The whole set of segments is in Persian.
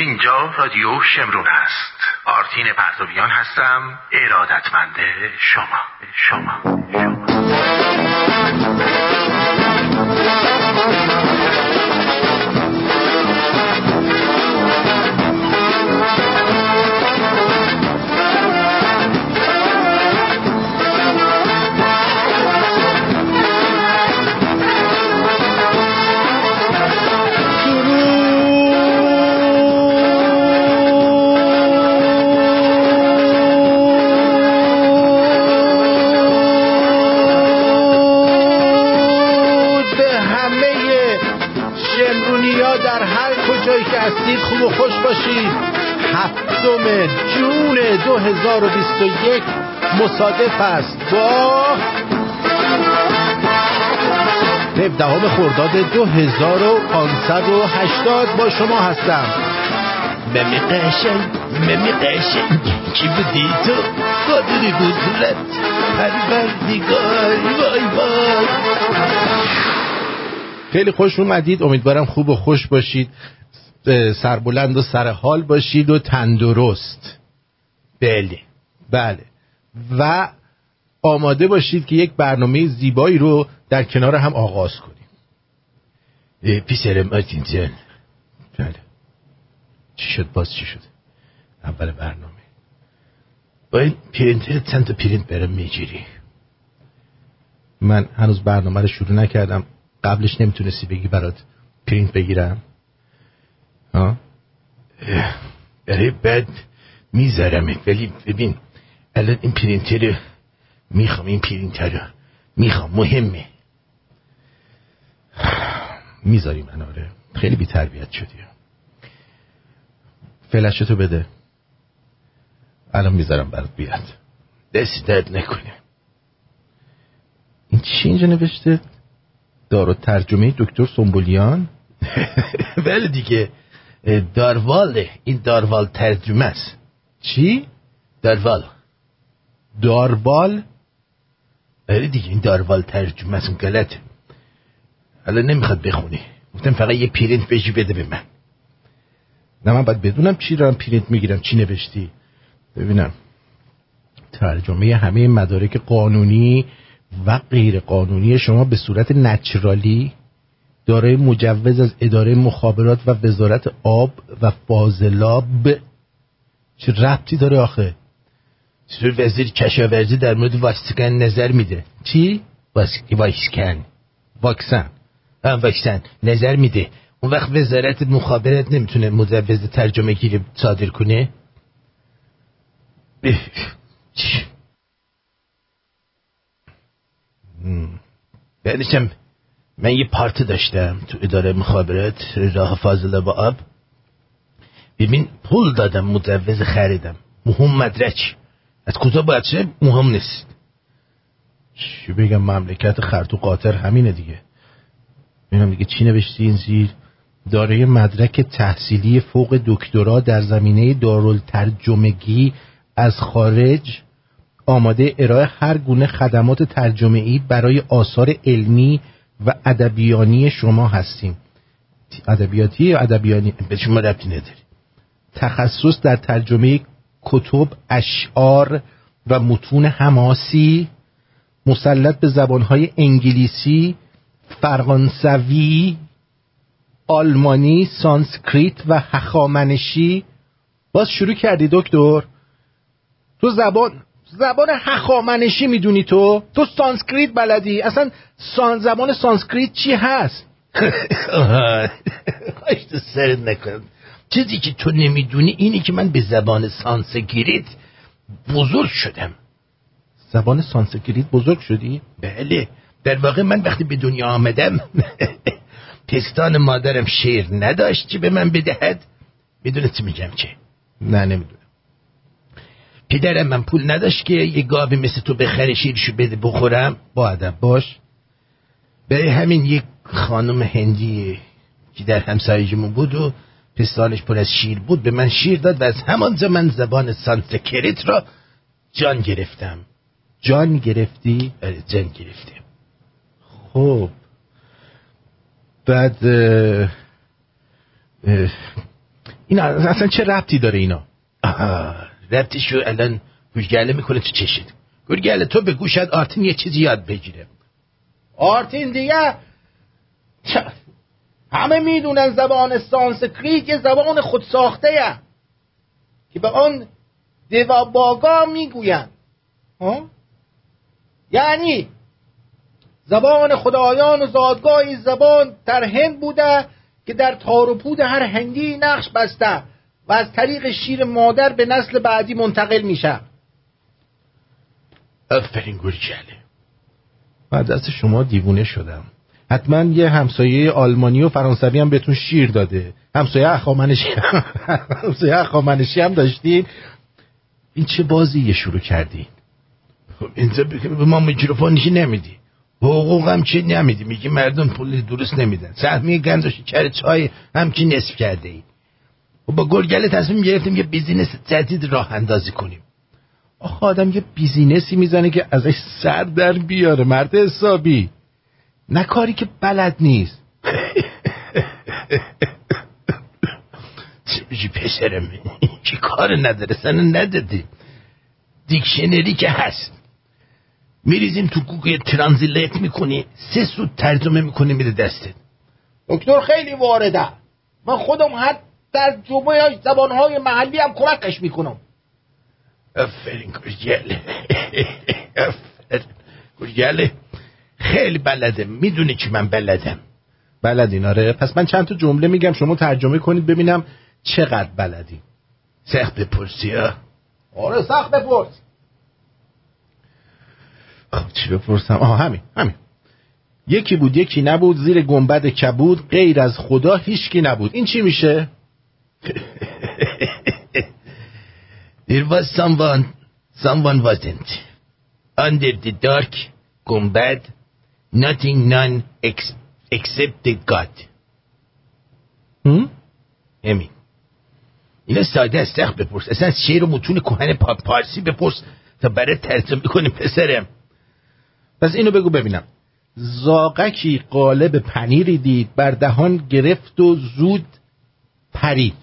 اینجا رادیو شمرون است. آرتین پرتویان هستم. ارادتمند شما. شما. 2021 مصادف است. با 17 خرداد 2580 با شما هستم. ممی قشنگ ممی قشنگ. کی بودی تو؟ قادری بزرت پروردگار وای وای. خیلی خوش اومدید. امیدوارم خوب و خوش باشید. سربلند و سرحال باشید و تندرست. بله بله و آماده باشید که یک برنامه زیبایی رو در کنار هم آغاز کنیم پیسر ماتین جان بله چی شد باز چی شد اول برنامه با این پرینتر چند تا پرینت برم می‌گیری من هنوز برنامه رو شروع نکردم قبلش نمی‌تونستی بگی برات پرینت بگیرم ها برای بعد می‌ذارم. ولی ببین الان این پرینتر می‌خوام این پرینتر می‌خوام. مهمه. می‌ذاری من آره خیلی بی تربیت شدی. فلشتو بده. الان می‌ذارم برات بیاد. دست درد نکنه. این چی اینجا نوشته؟ دارو ترجمه دکتر سنبولیان بله دیگه. داروال. این داروال ترجمه است. چی؟ داروال داربال؟ آره دیگه این داروال ترجمه است غلط حالا نمی‌خواد بخونی گفتم فقط یه پرینت بشی بده به من. نه من باید بدونم چی دارم پرینت می‌گیرم چی نوشتی. ببینم. ترجمه همه مدارک قانونی و غیر قانونی شما به صورت نچرالی دارای مجوز از اداره مخابرات و وزارت آب و فاضلاب چه ربطی داره آخه؟ چطور وزیر کشاورزی در مورد واکسن نظر میده. چی؟ واکسن. واکسن. واکسن. نظر میده. اون وقت وزارت مخابرات نمی‌تونه مجوز ترجمه گیری صادر کنه؟ بعدشم من یه پارت داشتم تو اداره مخابرات راه فاضله با آب. ببین پول دادم مجوز خریدم مهم مدرک از کجا باید شه مهم نیست چی بگم مملکت خرطو قاطر همینه دیگه ببینم دیگه چی نوشتی این زیر داره مدرک تحصیلی فوق دکترا در زمینه ترجمگی از خارج آماده ارائه هر گونه خدمات ترجمه ای برای آثار علمی و ادبیانی شما هستیم ادبیاتی یا ادبیانی به شما ربطی نداری تخصص در ترجمه کتب اشعار و متون حماسی مسلط به زبانهای انگلیسی فرانسوی آلمانی سانسکریت و هخامنشی باز شروع کردی دکتر تو زبان زبان هخامنشی می‌دونی تو تو سانسکریت بلدی اصلا سان زبان سانسکریت چی هست سرت نکن چیزی که تو نمی‌دونی اینی که من به زبان سانسکریت بزرگ شدم. زبان سانسکریت بزرگ شدی؟ بله. در واقع من وقتی به دنیا آمدم پستان مادرم شیر نداشت که به من بدهد؟ می‌دونه چی میگم که نه نمی‌دونه پدرم من پول نداشت که یه گاوی مثل تو بخره شیرشو بده بخورم. با ادب باش. به همین یک خانم هندی که در همسایجمون بود و پستانش پر از شیر بود به من شیر داد و از همان زمان زبان سانسکریت را جان گرفتم. جان گرفتی؟ جان گرفتم خب. بعد این اصلا چه ربطی داره اینا؟ ربطشو الان گوشگله می‌کنه تو چشید گرگله تو به گوشت آرتین یه چیزی یاد بگیره. آرتین دیگه؟ همه می‌دونن زبان سانسکریت یه زبان خود ساخته که به آن دیوا باگا می‌گوین یعنی زبان خدایان و زادگاهی زبان در هند بوده که در تار و پود هر هندی نقش بسته و از طریق شیر مادر به نسل بعدی منتقل میشه. آفرین گوریچله من دست شما دیوونه شدم. حتما یه همسایه آلمانی و فرانسوی هم بهتون شیر داده. همسایه اخامنشی همسایه اخامنشی هم داشتین. این چه بازی یه شروع کردین؟ خب به ما میکروفونشی نمیدی؟ حقوق هم چی نمیدی؟ میگی مردم پول درست نمیدن. سهمیه قند و شکر چای هم چی نصف کرده ای؟ و با گرگله تصمیم گرفتیم یه business جدید راه اندازی کنیم. آخه آدم یه business ی می‌زنه که ازش سر در بیاره مرد حسابی. نه کاری که بلد نیست. بجی پسرم چی کار نداره؟ سن ندادی. دیکشنری که هست. میریزیم تو گوگل ترانزلیت می‌کنی سه سود ترجمه می‌کنی میده دستت. دکتر خیلی وارده. من خودم در جمعه زبانهای محلی هم کمکش می‌کنم. افرین گرگله افرین خیلی بلده. می‌دونی که من بلدم؟ بلدین آره. پس من چند تا جمله میگم شما ترجمه کنید ببینم چقدر بلدی. سخت بپرسی ها. آره سخت بپرس. خب چی بپرسم؟ آها همین همین. یکی بود یکی نبود زیر گنبد کبود غیر از خدا هیچکی نبود. این چی میشه؟ There was someone, someone wasn't. Under the dark gumbad, nothing none ex, except the God. هم؟ همین اینا ساده است سخت بپرس. اصلا از شعر و متون کهن پارسی بپرس تا برای ترجمه کنیم پسرم. پس اینو بگو ببینم. زاقکی قالب پنیری دید بر دهان گرفت و زود پرید.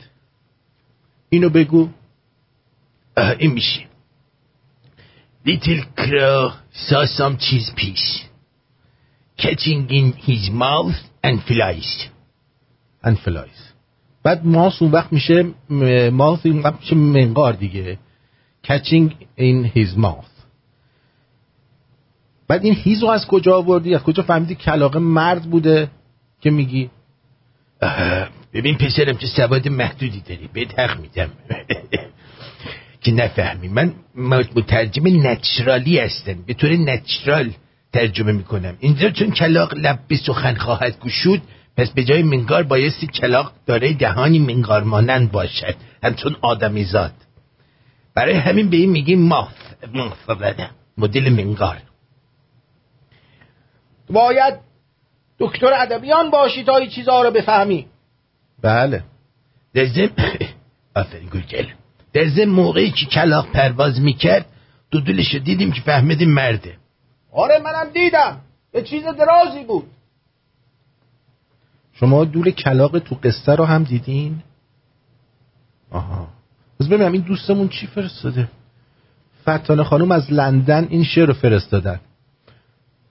اینو بگو. این میشه. Little crow saw some cheese piece. Catching in his mouth and flies. And flies. بعد ماس اون وقت میشه ماس اون وقت میشه منقار دیگه. Catching in his mouth. بعد این هیزو از کجا آوردی؟ از کجا فهمیدی کلاقه مرد بوده که میگی؟ ببین پسرم که سواد محدودی داری. بهت حق میدم. که نفهمی. من مترجم نچرالی هستم. به طور نچرال ترجمه می‌کنم. اینجا چون کلاق لب به سخن خواهد گشود پس به جای منگار بایستی کلاق داره دهانی منگار مانند باشد. همچون آدمی زاد برای همین به این میگیم ماف. ماف مدل منگار. باید دکتر ادبیان باشی تا این چیزها رو بفهمی. بله. در زم آفرین گوگل. در زم موقعی که کلاق پرواز می‌کرد دودولش رو دیدیم که فهمیدیم مرده. آره منم دیدم. یه چیز درازی بود. شما دول کلاق تو قصه رو هم دیدین؟ آها. بس ببینم این دوستمون چی فرستاده؟ فتانه خانم از لندن این شعر رو فرستادن.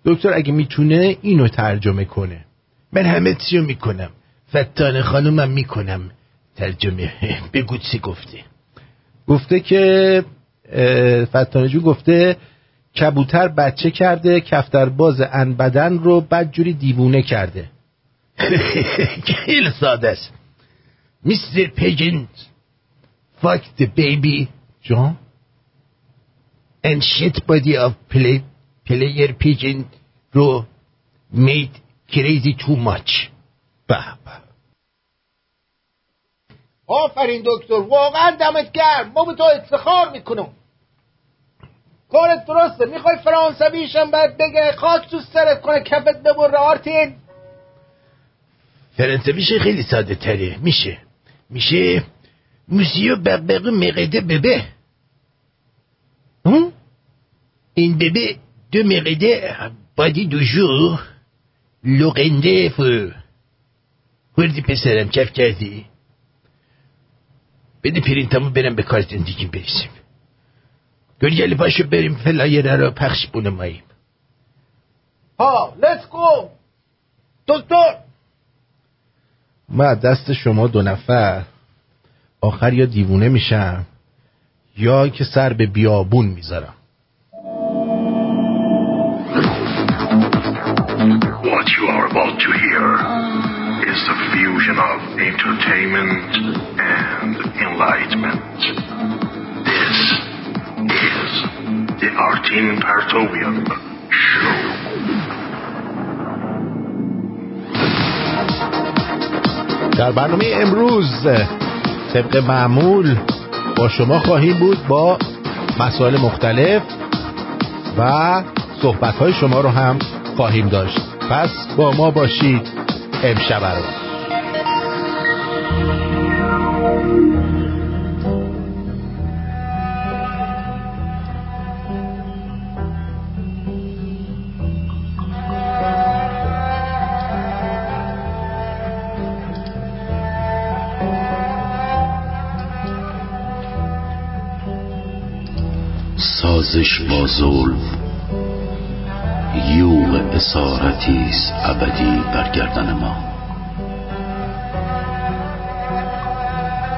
دکتر اگه می‌تونه اینو ترجمه کنه. من همه چیو می‌کنم. فتانه خانومم می‌کنم. ترجمه. بگو چی گفته. گفته که فتانه جو گفته کبوتر بچه کرده کفتر باز بدن رو بدجوری دیوونه کرده. خیلی ساده است. میستر پیجن fuck the baby جان؟ And shit body of play, player pigeon رو made crazy too much. به به. آفرین دکتر واقعا دمت گرم. ما به تو افتخار می‌کنم. کارت درسته. می‌خوای فرانسویشم بعد بگه خاک تو سرت کنه کفت ببره آرتین. فرانسویش خیلی ساده تره. میشه. میشه موسیو بقبق مقده ببه. این ببه دو مقده بادی دو جور. لغنده فو. خوردی پسرم کف کردی. بده پرینتمو برم به کار زندگیم برسیم. گریلی پاشو بریم فلایره رو پخش بونه ماییم ها لیتس گو دکتر من دست شما دو نفر آخر یا دیوونه میشم یا که سر به بیابون می‌ذارم What you are about to hear is the fusion of entertainment and enlightenment. 15 Partovian Show در برنامه امروز طبق معمول با شما خواهیم بود با مسائل مختلف و صحبت های شما رو هم خواهیم داشت. پس با ما باشید امشب رو سازش با ظلم. یوغ اسارتی است ابدی بر گردن ما.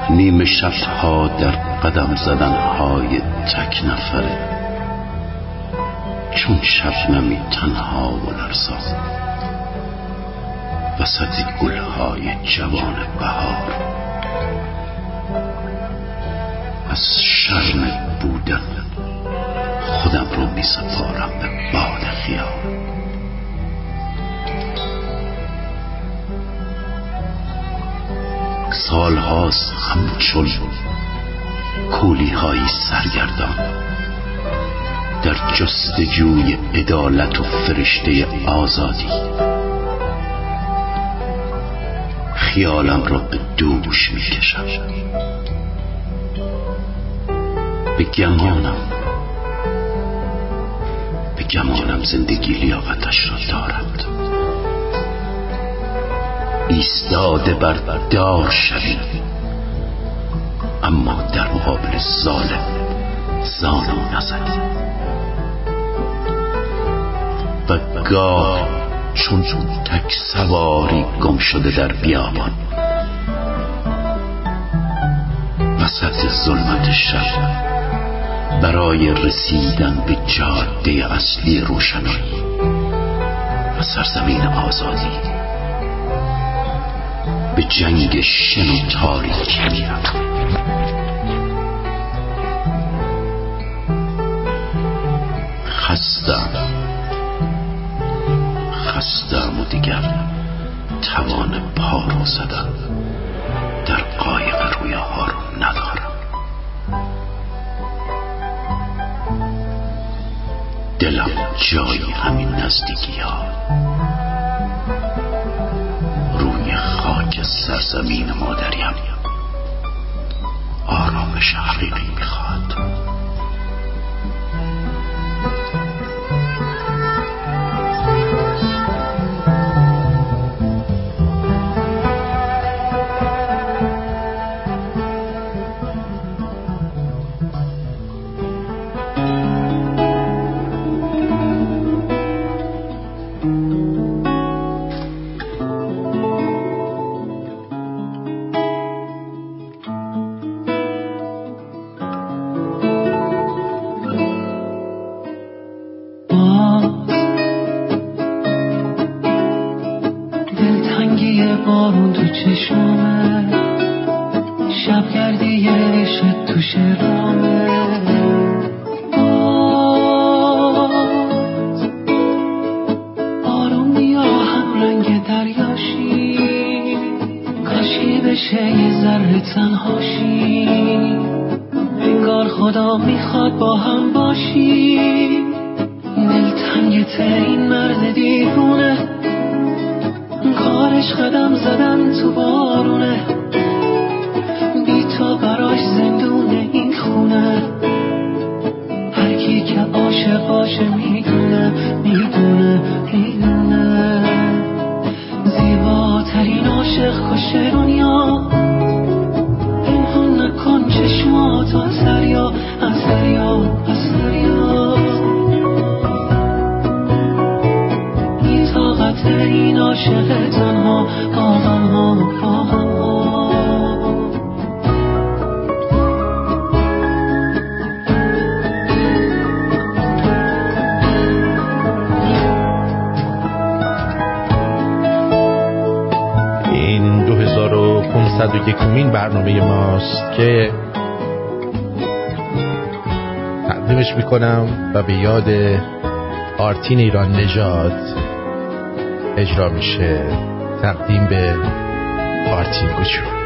نیمه شبها در قدم زدن های تک نفره چون شبنمی تنها و لرزا وسط گلهای جوان بهار. از شرم بودن خودم رو می سپارم. به باد خیال سالهاست همچون کولی های سرگردان. در جستجوی عدالت و فرشته آزادی. خیالم را به دوش می کشم به گمانم گمانم زندگی لیاقتش را دارد. ایستاده بر دار اما در مقابل ظالم زانو نزدی و گاه چون تک سواری گم شده در بیابان وسط ظلمت شب برای رسیدن به جاده اصلی روشنایی و سرزمین آزادی. به جنگ شن و تاریکی میرم. خستم. خستم و دیگر توان پا رو زدن. جایی همین نزدیکی ها. چشمه شب گردی عشق تو شرامه به یاد آرتین ایران نژاد. اجرا میشه. تقدیم به آرتین گوچو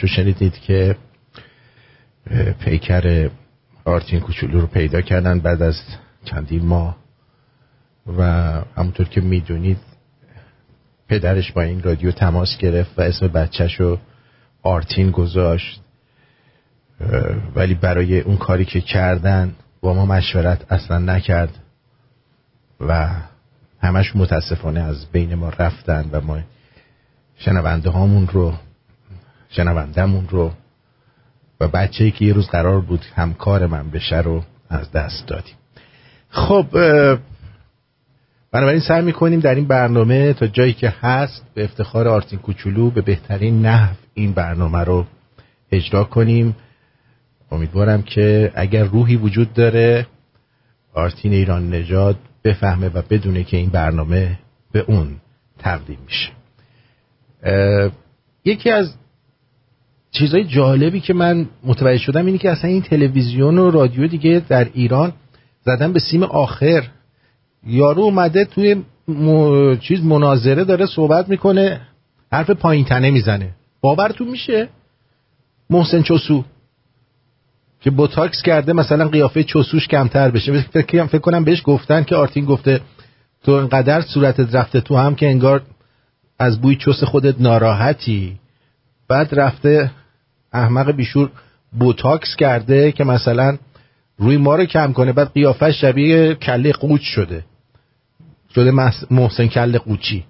رو شنیدید که پیکر آرتین کوچولو رو پیدا کردن بعد از چندین ماه و همونطور که می‌دونید پدرش با این رادیو تماس گرفت و اسم بچهش رو آرتین گذاشت. ولی برای اون کاری که کردن با ما مشورت اصلا نکرد و همش متاسفانه از بین ما رفتن و ما شنونده هامون رو شنوندمون رو و بچه که یه روز قرار بود همکار من بشه رو از دست دادیم. خب بنابراین سعی می‌کنیم در این برنامه تا جایی که هست به افتخار آرتین کوچولو به بهترین نحو این برنامه رو اجرا کنیم. امیدوارم که اگر روحی وجود داره آرتین ایران نژاد بفهمه و بدونه که این برنامه به اون تقدیم میشه. یکی از چیزای جالبی که من متوجه شدم اینه که اصلا این تلویزیون و رادیو دیگه در ایران زدن به سیم آخر. یارو اومده توی چیز مناظره داره صحبت می‌کنه حرف پایین تنه می‌زنه. باورتون میشه؟ محسن چوسو. که بوتاکس کرده مثلا قیافه چوسوش کمتر بشه. فکر, فکر کنم بهش گفتن که آرتین گفته تو انقدر صورتت رفته تو هم که انگار از بوی چوس خودت ناراحتی. بعد رفته احمق بیشعور بوتاکس کرده که مثلا روی ما رو کم کنه بعد قیافش شبیه کله قوچ شده. شده محسن کله قوچی.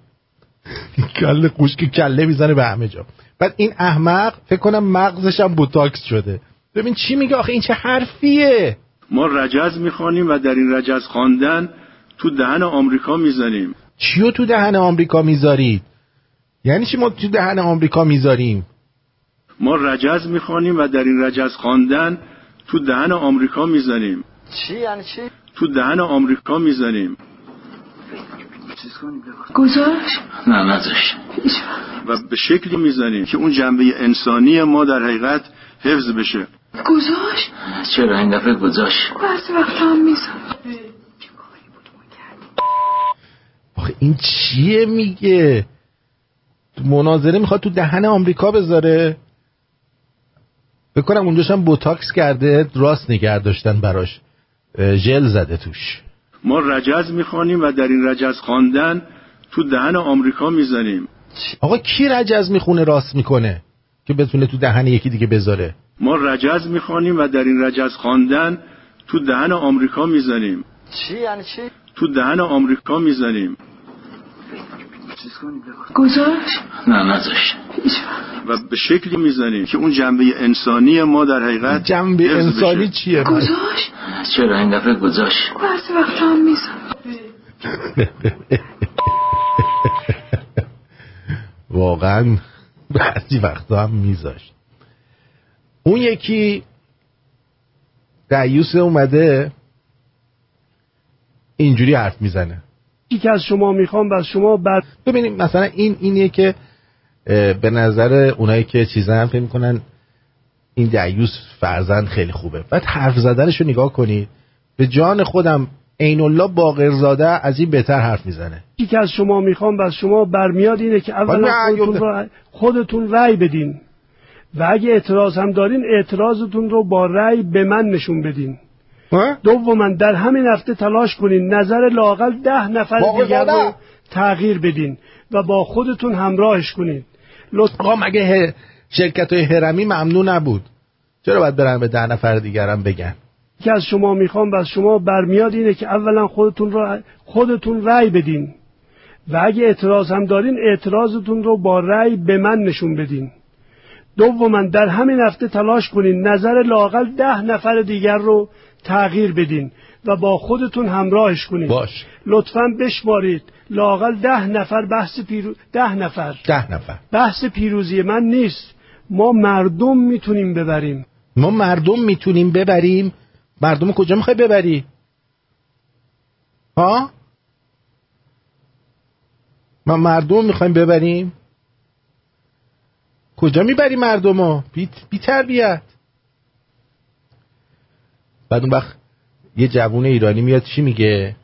کله قوچ که کله می‌زنه به همه جا. بعد این احمق فکر کنم مغزش هم بوتاکس شده. ببین چی میگه آخه؟ این چه حرفیه؟ ما رجز می‌خوانیم و در این رجز خواندن تو دهن آمریکا می‌زنیم. چیو تو دهن آمریکا می‌ذارید؟ یعنی چی ما تو دهن آمریکا می‌ذاریم؟ ما رجز می‌خوانیم و در این رجز خواندن تو دهن آمریکا می‌زنیم. چی؟ یعنی چی؟ تو دهن آمریکا می‌زنیم. گذاشت؟ نه نذاشت و به شکلی می‌زنیم که اون جنبه انسانی ما در حقیقت حفظ بشه. گذاشت؟ چرا این دفعه گذاشت؟ بعضی وقت هم میزن آخه این چیه میگه؟ مناظره می‌خواد تو دهن آمریکا بذاره؟ بکنم اونجاش هم بوتاکس کرده راست نگه داشتن براش. ژل زده توش. ما رجز می‌خوانیم و در این رجز خواندن تو دهن آمریکا می‌زنیم. آقا کی رجز می‌خونه راست می‌کنه که بتونه تو دهن یکی دیگه بذاره؟ ما رجز می‌خوانیم و در این رجز خواندن تو دهن آمریکا می‌زنیم. چی؟ یعنی چی؟ تو دهن آمریکا می‌زنیم. گذاشت؟ نه نذاشت. و به شکلی می‌زنیم که اون جنبه انسانی ما در حقیقت جنبه انسانی چیه؟ گذاشت؟ چرا این دفعه گذاشت؟ بعضی وقت هم میزن واقعا بعضی وقت هم میذاشت. اون یکی دیوس اومده اینجوری حرف می‌زنه. که از شما می‌خوام و شما بعد ببینیم مثلا این اینیه که به نظر اونایی که چیزا هم فکر می‌کنن این دیوس فرزند خیلی خوبه. بعد حرف زدنش رو نگاه کنید به جان خودم عین الله باقرزاده از این بهتر حرف می‌زنه. چیزی که از شما می‌خوام و از شما برمیاد اینه که اولا خودتون, را خودتون رأی بدین. و اگه اعتراض هم دارین اعتراضتون رو با رأی به من نشون بدین؟ دوما در همین هفته تلاش کنین نظر لاقل ده نفر دیگر. رو تغییر بدین و با خودتون همراهش کنین. لطفا مگه شرکت های هرمی ممنوع نبود؟ چرا باید برن به ده نفر دیگرم بگن؟ که از شما می‌خوام و از شما برمیاد اینه که اولا خودتون را خودتون رأی بدین. و اگه اعتراض هم دارین اعتراضتون رو با رأی به من نشون بدین. دوما در همین هفته تلاش کنین نظر لاقل ده نفر دیگر رو تغییر بدین و با خودتون همراهش کنین. باش. لطفا بشمارید. لاقل ده نفر بحث پیرو... ده نفر. ده نفر. بحث پیروزی من نیست. ما مردم می‌تونیم ببریم. ما مردم می‌تونیم ببریم. مردم کجا می‌خوای ببری؟ ها؟ ما مردم می‌خوایم ببریم. کجا می‌بری مردم رو بی, بی تربیت بعد اون وقت یه جوون ایرانی میاد چی میگه؟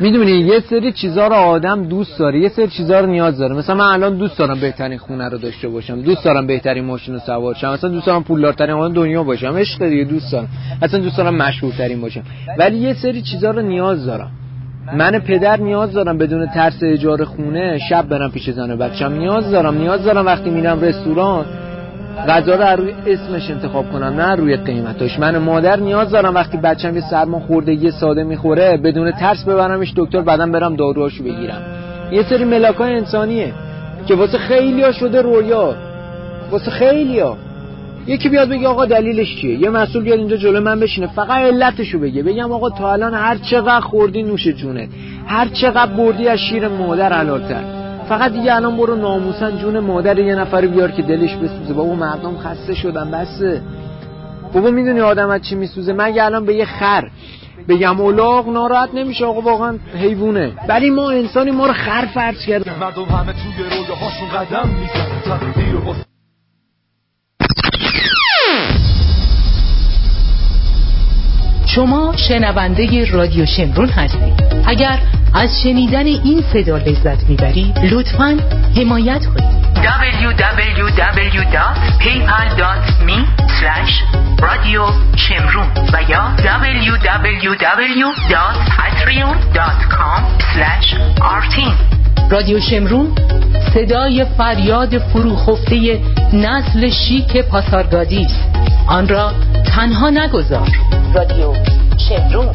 می‌دونی یه سری چیزا رو آدم دوست داره یه سری چیزا رو نیاز داره. مثلا من الان دوست دارم بهترین خونه رو داشته باشم دوست دارم بهترین ماشین رو سوار شم مثلا دوست دارم پولدارترین آدم دنیا باشم عشق دیگه دوست دارم. اصلا دوست دارم مشهورترین باشم. ولی یه سری چیزا رو نیاز دارم. من پدر نیاز دارم بدون ترس اجاره خونه شب برم پیش زن و بچم. نیاز دارم نیاز دارم وقتی میرم رستوران غذا رو روی اسمش انتخاب کنم نه روی قیمتش من مادر نیاز دارم وقتی بچم یه سرما خورده یه ساده می‌خوره بدون ترس ببرمش دکتر بعدم برم داروهاشو بگیرم. یه سری ملاکای انسانیه که واسه خیلیا شده رویا. واسه خیلیا یکی بیاد بگه آقا دلیلش چیه؟ یه مسئول بیاد اینجا جلو من بشینه. فقط علتشو بگه. بگم آقا تا الان هر چقدر خوردی نوش جونه هر چقدر بردی از شیر مادر حلالتر فقط دیگه الان برو ناموسن جون مادر یه نفر بیار که دلش بسوزه. بابا مردم خسته شدن بسه. بابا می‌دونی آدم از چی میسوزه؟ مگه الان به یه خر بگم اولاغ ناراحت نمیشه آقا واقعا حیوونه. ولی ما انسانی ما رو خر فرض کرد. مردم همه توی رویاهاشون قدم می‌زنن. شما شنونده رادیو شمرون هستید. اگر از شنیدن این صدا لذت می‌برید لطفا حمایت کنید. www.paypal.me رادیو و یا www.patreon.com artin رادیو شمرون صدای فریاد فروخفته نسل شیک پاسارگادی است. آن را تنها نگذار. رادیو شمرون.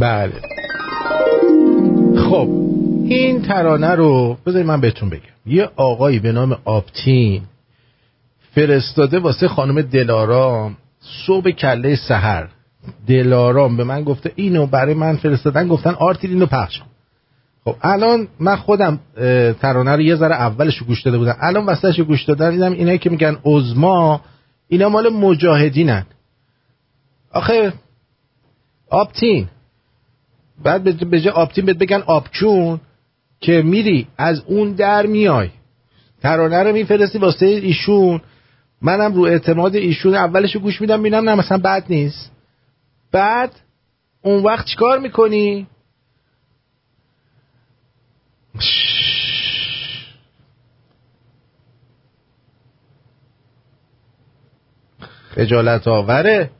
بله. خب این ترانه رو بذارید من بهتون بگم. یه آقایی به نام آپتین فرستاده واسه خانم دلارام صبح کله سحر. دلارام به من گفته اینو برای من فرستادن گفتن آرتین اینو پخش کن. خب الان من خودم ترانه رو یه ذره اولش گوش داده بودم. الان وسطش گوش دادم دیدم اینایی که میگن عزما اینا مال مجاهدینن. آخه آپتین بعد به- جای آپتین بهت بگن آبچون که میری از اون در میای. ترانه رو میفرستی واسه ایشون. منم رو اعتماد ایشون اولش گوش میدم ببینم نه مثلا بد نیست. بعد اون وقت چیکار می‌کنی؟ خجالت آوره.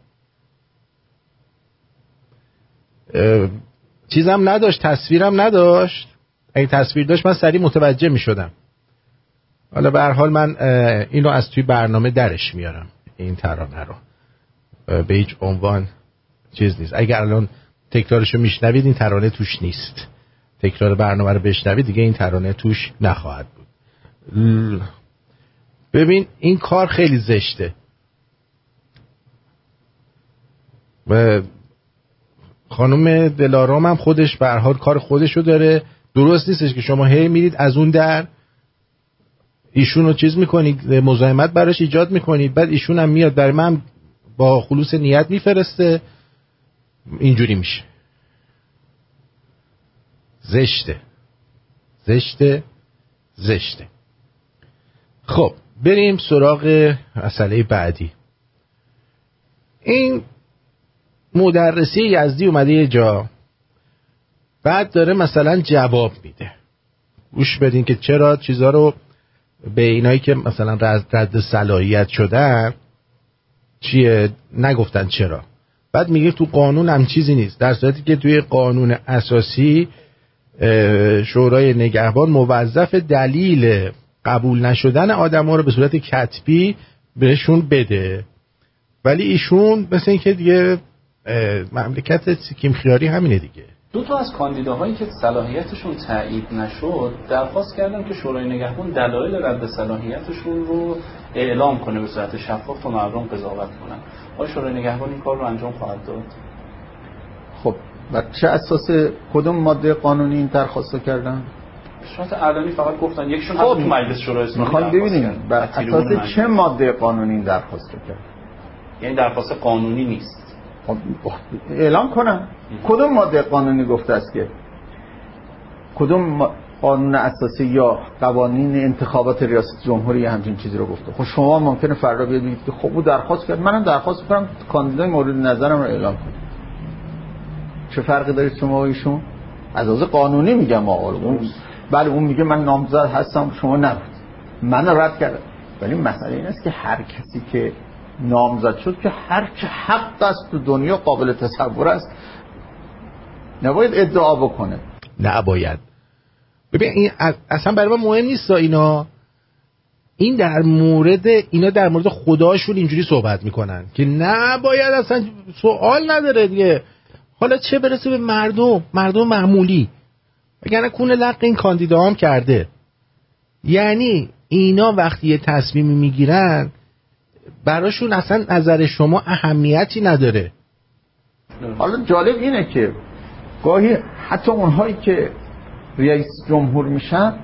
چیزم نداشت تصویرم نداشت. اگه تصویر داشت من سریع متوجه می شدم حالا به حال من اینو از توی برنامه درش میارم این ترانه رو. به هیچ عنوان چیز نیست. اگر الان تکرارشو میشنوید این ترانه توش نیست. تکرار برنامه رو بشنوید دیگه این ترانه توش نخواهد بود. ببین این کار خیلی زشته. و خانم دلارام هم خودش به حال کار خودشو داره. درست نیستش که شما هی میرید از اون در. ایشون رو چیز می‌کنید مزاحمت براش ایجاد می‌کنید. بعد ایشون هم میاد برای من با خلوص نیت میفرسته. اینجوری میشه. زشته. زشته زشته. خب بریم سراغ مسئله بعدی. این مدرسی یزدی اومده یه جا بعد داره مثلا جواب میده. گوش بدین که چرا چیزا رو به اینایی که مثلا رد صلاحیت شدن چیه؟ نگفتن چرا. بعد میگه تو قانون هم چیزی نیست. در صورتی که توی قانون اساسی شورای نگهبان موظف دلیل قبول نشدن آدم ها رو به صورت کتبی بهشون بده. ولی ایشون مثل اینکه دیگه مملکت سیکیم خیاری همینه دیگه. دو تا از کاندیداهایی که صلاحیتشون تایید نشد درخواست کردن که شورای نگهبان دلایل رد صلاحیتشون رو اعلام کنه به صورت شفاف تا مردم قضاوت کنن. آیا شورای نگهبان این کار رو انجام خواهد داد. خب و چه اساس کدوم ماده قانونی این درخواست کردن؟ شرط علنی فقط گفتن یکشون خب تو مجلس شورای اسلامی می‌خوام ببینیم. بر اساس چه ماده قانونی این درخواست کرد؟ یعنی درخواست قانونی نیست. خب اعلام کنم. کدوم ماده قانونی گفته است که؟ کدوم قانون اساسی یا قوانین انتخابات ریاست جمهوری همچین چیزی رو گفته. خب شما ممکنه فردا بیاد بگید که خب او درخواست کرد. منم درخواست می‌کنم کاندیدای مورد نظرم رو اعلام کنم. چه فرقی دارید شما و ایشون؟ از از قانونی میگم آقا اون بله اون میگه من نامزد هستم شما نبود. من رد کردم ولی مسئله این است که هر کسی که نامزد شد که هر چه حق است تو دنیا قابل تصور است نباید ادعا بکنه. نباید. ببین این اصلا برای من مهم نیست اینا. این در مورد اینا در مورد خداشون اینجوری صحبت می‌کنن که نباید اصلا سوال نداره دیگه. حالا چه برسه به مردم؟ مردم معمولی. وگرنه کون لق این کاندیدا هم کرده. یعنی اینا وقتی یه تصمیمی می‌گیرن براشون اصلا نظر شما اهمیتی نداره. حالا جالب اینه که گاهی حتی اونهایی که رئیس جمهور میشن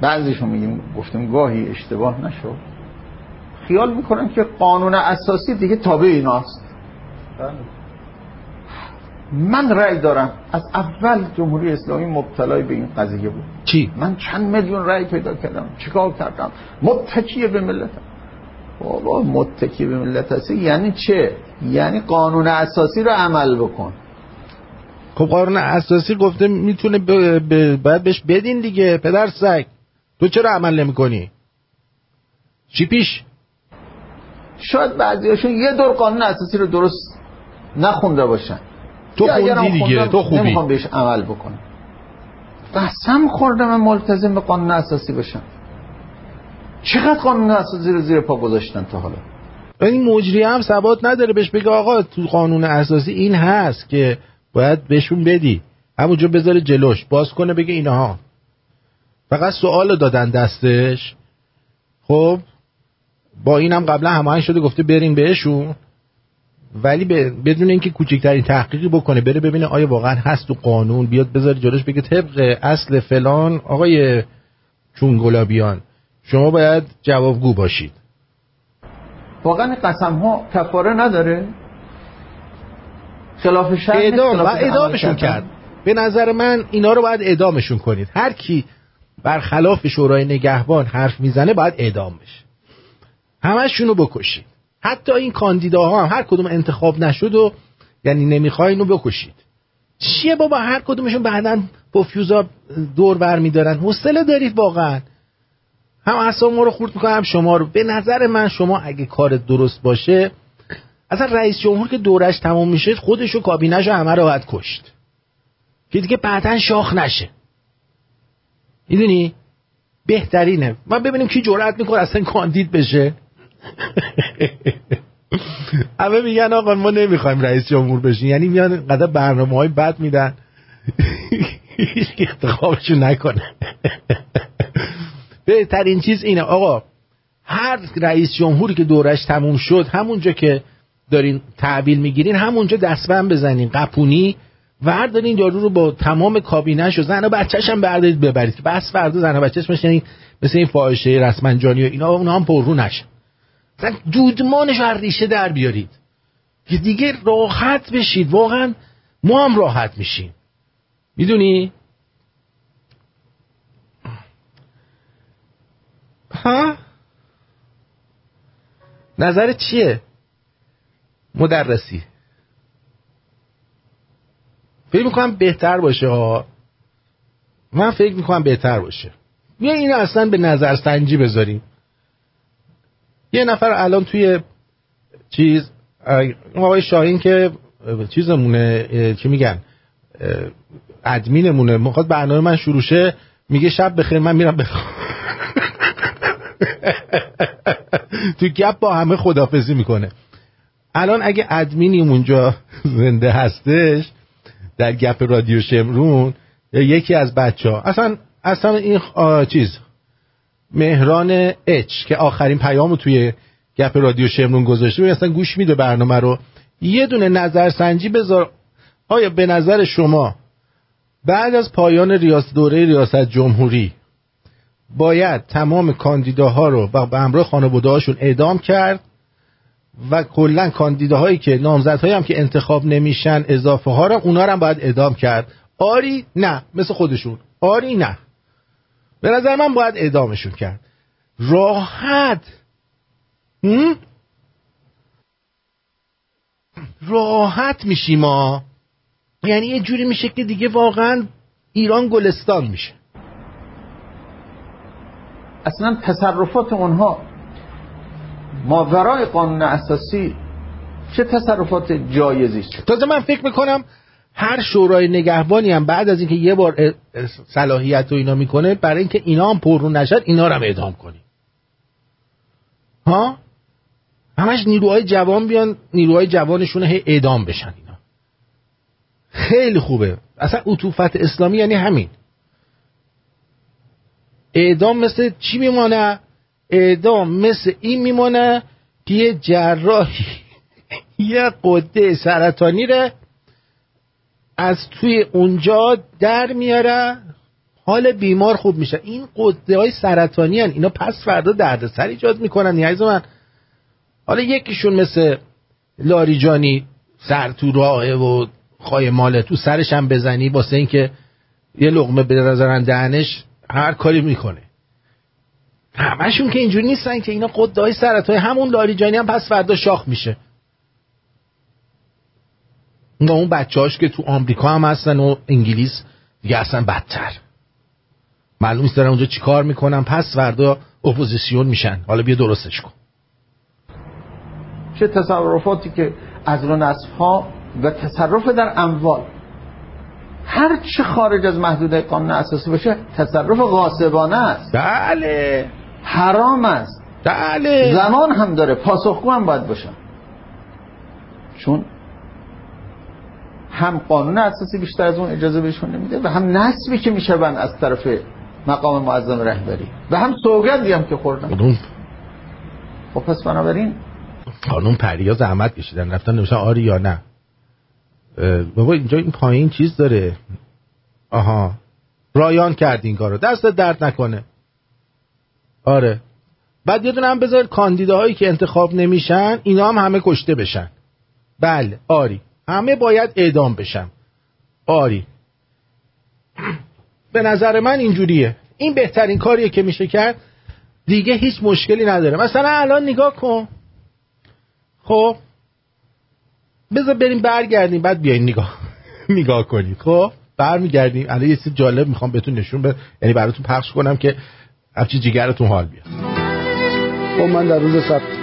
بعضیشون میگیم گفتیم گاهی اشتباه نشد. خیال می‌کنن که قانون اساسی دیگه تابع ایناست. من رأی دارم از اول جمهوری اسلامی مبتلای به این قضیه بود. چی؟ من چند میلیون رأی پیدا کردم. چیکار کردم؟ متکی به ملت. بابا متکی به ملت هستی؟ یعنی چه؟ یعنی قانون اساسی رو عمل بکن. خب قانون اساسی گفته می‌تونه باید بهش بدین دیگه پدر سگ. تو چرا عمل نمی کنی؟ چی پیش؟ شاید بعضیاشون یه دور قانون اساسی رو درست نخونده باشن. تو خوندی دیگه تو خوبی. نمی‌خوام بهش عمل بکنم. قسم خوردم من ملتزم به قانون اساسی باشم چقدر قانون اساسی رو زیر پا گذاشتن تا حالا؟ این مجری هم ثبات نداره. بهش بگه آقا تو قانون اساسی این هست که باید بهشون بدی. همونجا بذاره جلوش. باز کنه بگه اینها. فقط سوال دادن دستش. خب با اینم قبلا هماهنگ شده گفته بریم بهشون. ولی بدون اینکه کوچکترین تحقیقی بکنه بره ببینه آیا واقعا هست تو قانون. بیاد بذاره جلوش بگه طبق اصل فلان آقای چون گلابیان شما باید جوابگو باشید. واقعا قسم ها کفاره نداره؟ خلاف شرع اعدام و اعدامشون کرد. به نظر من اینا رو باید اعدامشون کنید. هر کی برخلاف شورای نگهبان حرف می‌زنه باید اعدام بشه. همشون رو بکشید. حتی این کاندیداها هم هر کدوم انتخاب نشد و یعنی نمی‌خوای اینو بکشید. چیه بابا؟ هر کدومشون بعدا پوفیوزا دور بر میدارن. حوصله دارید واقعا. هم اصلا ما رو خورد می‌کنم هم شما رو. به نظر من شما اگه کار درست باشه اصلا رئیس جمهور که دورش تموم میشه خودش و کابینش رو همه رو باید کشت. که دیگه بعدا شاخ نشه. می‌دونی؟ بهترینه. من ببینیم کی جرأت می‌کنه اصلا کاندید بشه. همه میگن آقا ما نمی‌خوایم رئیس جمهور بشین یعنی میان قدر برنامه های بد میدن. انتخابشو نکنه. بهترین چیز اینه. آقا هر رئیس جمهوری که دورش تموم شد همونجا که دارین تعویل می‌گیرین همونجا دستبند بزنین. قپونی وردارین یارو رو با تمام کابینه شو زن و بچهش هم بردارید ببرید. که بس فردا زن و بچهش مثل این مثل این فاحشه رسما جانی و اینا اونها هم پررو نشن. مثلا دودمانش هر ریشه در بیارید. که دیگه راحت بشید. واقعا ما هم راحت میشیم. می‌دونی؟ ها؟ نظر چیه؟ مدرسی. فکر می‌کنم بهتر باشه ها من فکر می‌کنم بهتر باشه. بیا این اصلا به نظر سنجی بذاریم. یه نفر الان توی چیز آقای شاهین که چیزمونه چی میگن ادمینمونه. می‌خواد برنامه من شروع شه میگه شب بخیر من میرم بخوام تو گپ با همه خدافزی می‌کنه. الان اگه ادمینی اونجا زنده هستش در گپ رادیو شمرون یکی از بچه ها اصلا اصلا این چیز مهران اچ که آخرین پیامو توی گپ رادیو شمرون گذاشته اصلا گوش میده برنامه رو. یه دونه نظرسنجی بذار. آیا به نظر شما بعد از پایان ریاست دوره ریاست جمهوری باید تمام کاندیداها رو به همراه خانواده هاشون اعدام کرد؟ و کلا کاندیداهایی که نامزدهایی هم که انتخاب نمیشن اضافه ها رو اونا هم باید اعدام کرد. آری نه مثل خودشون. آری نه. به نظر من باید اعدامشون کرد. راحت. راحت میشیم ما یعنی یه جوری میشه که دیگه واقعا ایران گلستان میشه. اصلا تصرفات اونها ماورای قانون اساسی چه تصرفات جایزی است تازه من فکر می‌کنم هر شورای نگهبانی هم بعد از اینکه یه بار صلاحیت رو اینا می‌کنه برای اینکه اینا هم پر رو نشد اینا رو هم اعدام کنیم. ها؟ همش نیروهای جوان بیان نیروهای جوانشون هی اعدام بشن اینا. خیلی خوبه. اصلا عطوفت اسلامی یعنی همین. اعدام مثل چی میمانه؟ اعدام مثل این میمانه که جراحی یه قده سرطانی ره از توی اونجا در میاره حال بیمار خوب میشه این قده های سرطانی هن. اینا پس فردا دردسر ایجاد می‌کنن نیایز من حالا یکیشون مثل لاریجانی سر تو راهه و خواهی ماله تو سرش هم بزنی واسه اینکه یه لغمه بذارن دهنش هر کاری می‌کنه همشون که اینجوری نیستن که اینا قده های سرطانی همون لاریجانی هم پس فردا شاخ میشه. اون اون بچه هاش که تو آمریکا هم هستن و انگلیس دیگه اصلا بدتر. معلوم نیست دارن اونجا چیکار می‌کنن. پس فردا اپوزیسیون میشن. حالا بیا درستش کن. چه تصرفاتی که از نصف ها و تصرف در اموال. هر چه خارج از محدوده قانون اساسی باشه تصرف غاصبانه است. بله. حرام است. بله. زمان هم داره پاسخگو هم باید باشن چون هم قانون اساسی بیشتر از اون اجازه بهشون نمیده و هم نسبی که میشون از طرف مقام معظم رهبری و هم سوگندی هم که خوردن. خب پس بنابراین خانم پریا زحمت کشیدن. رفتن نمیشن آری یا نه. بابا اینجا این پایین چیز داره. آها. رایان کرد این کارو. دست درد نکنه. آره. بعد یه دونه هم بذار کاندیداهایی که انتخاب نمیشن اینا هم همه کشته بشن. بله آری. همه باید اعدام بشن. آری. به نظر من اینجوریه. این بهترین کاریه که میشه کرد. دیگه هیچ مشکلی نداره. مثلا الان نگاه کن. خب. بذار بریم برگردیم. بعد بیاین نگاه. نگاه کنید خب. برمیگردیم. الان یه چیز جالب می‌خوام بهتون نشون به یعنی براتون پخش کنم که افچی جیگرتون حال بیاد؟ خب من در روز سبت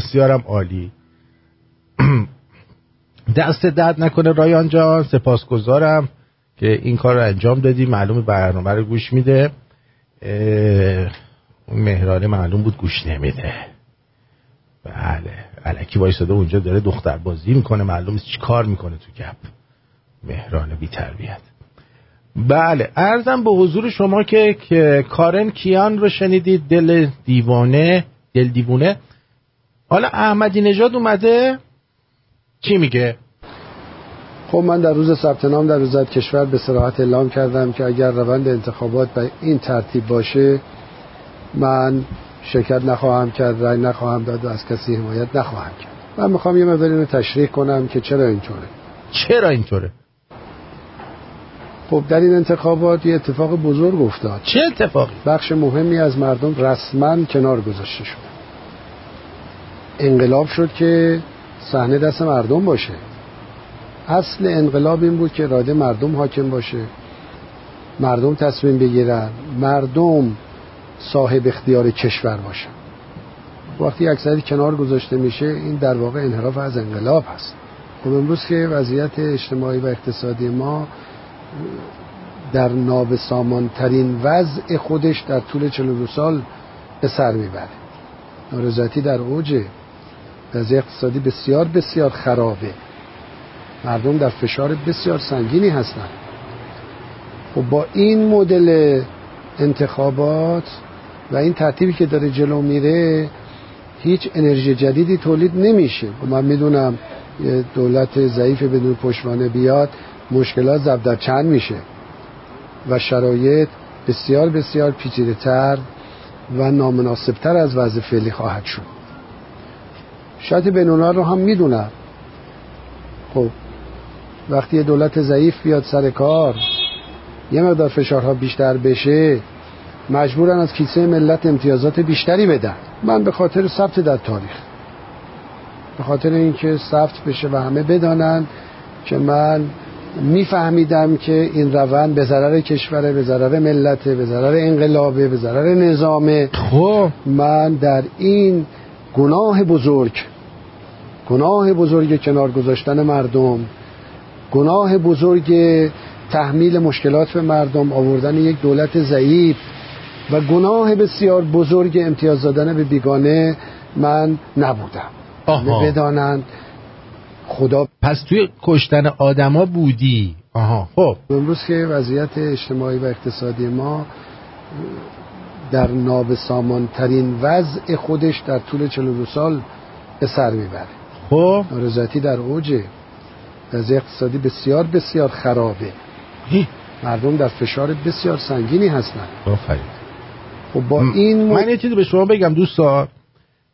بسیارم عالی. دست درد نکنه رایان جان سپاسگزارم که این کار رو انجام دادی. معلوم برنامه رو گوش میده. اون مهرانه معلوم بود گوش نمیده. بله علکی وایساده اونجا داره دختر بازی می‌کنه. معلوم چی کار می‌کنه تو گپ. مهران بی تربیت. بله ارزم به حضور شما که, که کارن کیان رو شنیدید. دل دیوانه دل دیوونه. حالا احمدی نژاد اومده؟ چی میگه؟ خب من در روز ثبت نام در وزارت کشور به صراحت اعلام کردم که اگر روند انتخابات به این ترتیب باشه من شرکت نخواهم کرد رای نخواهم داد و از کسی حمایت نخواهم کرد. من می‌خوام یه مقداری رو تشریح کنم که چرا اینطوره. چرا اینطوره؟ خب در این انتخابات یه اتفاق بزرگ افتاد. چه اتفاقی؟ بخش مهمی از مردم رسما کنار گذاشته شد انقلاب شد که صحنه دست مردم باشه. اصل انقلاب این بود که اراده مردم حاکم باشه. مردم تصمیم بگیرن. مردم صاحب اختیار کشور باشن. وقتی اکثری کنار گذاشته میشه این در واقع انحراف از انقلاب هست. خب امروز که وضعیت اجتماعی و اقتصادی ما در نابسامانترین وضع خودش در طول 42 سال به سر می‌بره. نارضایتی در اوجه وضع اقتصادی بسیار بسیار خرابه. مردم در فشار بسیار سنگینی هستند. و با این مدل انتخابات و این ترتیبی که داره جلو میره هیچ انرژی جدیدی تولید نمیشه. و من می‌دونم دولت ضعیف بدون پشتوانه بیاد مشکلات ضرب در چند میشه. و شرایط بسیار بسیار پیچیده تر و نامناسبتر از وضع فعلی خواهد شد. شاید بینونا رو هم می‌دونم خب وقتی یه دولت ضعیف بیاد سر کار یه مقدار فشارها بیشتر بشه مجبورن از کیسه ملت امتیازات بیشتری بدن. من به خاطر ثبت در تاریخ. به خاطر اینکه ثبت بشه و همه بدانن که من میفهمیدم که این روند به ضرر کشوره به ضرر ملته به ضرر انقلابه به ضرر نظامه. خب. من در این گناه بزرگ گناه بزرگ کنار گذاشتن مردم گناه بزرگ تحمیل مشکلات به مردم آوردن یک دولت ضعیف و گناه بسیار بزرگ امتیاز دادن به بیگانه من نبودم. آها. بدانند خدا پس توی کشتن آدما بودی. آها خب. امروز که وضعیت اجتماعی و اقتصادی ما در نابسامانترین وضع خودش در طول 42 سال به سر می‌بره. خب. نارضایتی در اوجه وضع اقتصادی بسیار بسیار خرابه. مردم در فشار بسیار سنگینی هستند آفرین. خب با این من یه چیزی به شما بگم دوستان.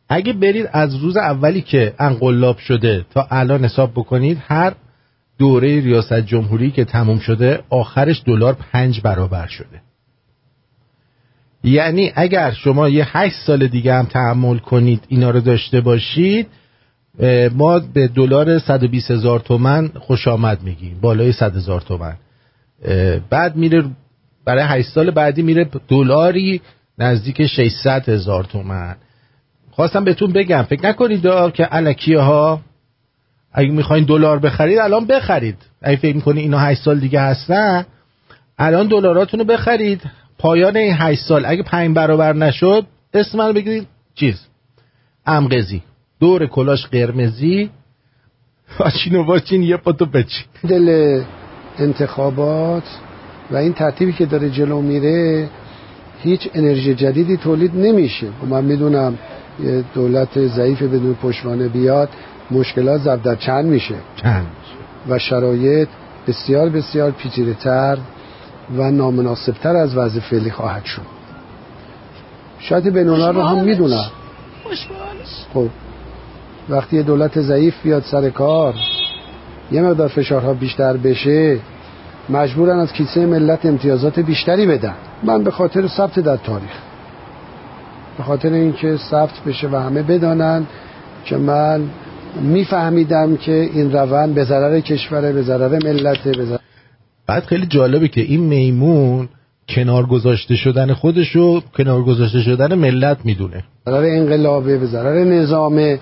اگه برید از روز اولی که انقلاب شده تا الان حساب بکنید هر دوره ریاست جمهوری که تموم شده آخرش دلار پنج برابر شده. یعنی اگر شما یه هشت سال دیگه هم تحمل کنید اینا رو داشته باشید ما به دلار 120 هزار تومن خوش آمد میگیم بالای 100 هزار تومن. بعد میره برای 8 سال بعدی میره دلاری نزدیک 600 هزار تومن. خواستم بهتون بگم فکر نکنید که علکیه ها اگه می‌خواین دلار بخرید الان بخرید. اگه فکر می‌کنید اینا 8 سال دیگه هستن الان دلاراتونو بخرید. پایان این 8 سال اگه 5 برابر نشد اسم منو بگیرید. چیز؟ امقزی دور کلاش قرمزی. واچین و واچین یه پاتو بچین. دل انتخابات و این ترتیبی که داره جلو میره هیچ انرژی جدیدی تولید نمیشه. و من می‌دونم یه دولت ضعیف بدون پشتوانه بیاد مشکلات ضرب در چند میشه. چند و شرایط بسیار بسیار پیچیده تر و نامناسبتر از وضع فعلی خواهد شد. شاید بینونا رو هم می‌دونم. خب وقتی یه دولت ضعیف بیاد سر کار یه مقدار فشارها بیشتر بشه مجبورن از کیسه ملت امتیازات بیشتری بدن. من به خاطر ثبت در تاریخ. به خاطر اینکه ثبت بشه و همه بدانن که من میفهمیدم که این روند به ضرر کشوره به ضرر ملته به بعد خیلی جالبه که این میمون کنار گذاشته شدن خودش رو کنار گذاشته شدن ملت می‌دونه. ضرر انقلابه به ضرر نظامه.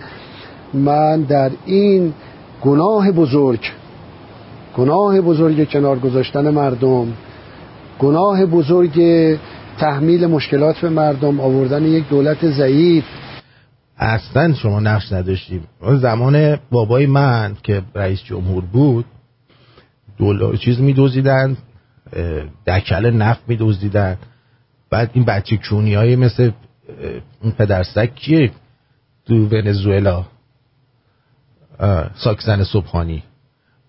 من در این گناه بزرگ گناه بزرگ کنار گذاشتن مردم گناه بزرگ تحمیل مشکلات به مردم آوردن یک دولت ضعیف. اصلا شما نقش نداشتیم. زمان بابای من که رئیس جمهور بود دلار چیز میدوزیدن دکل نفت میدوزیدن. بعد این بچه کونی های مثل اون پدرسک کیه تو ونزوئلا؟ ساکسن صبحانی.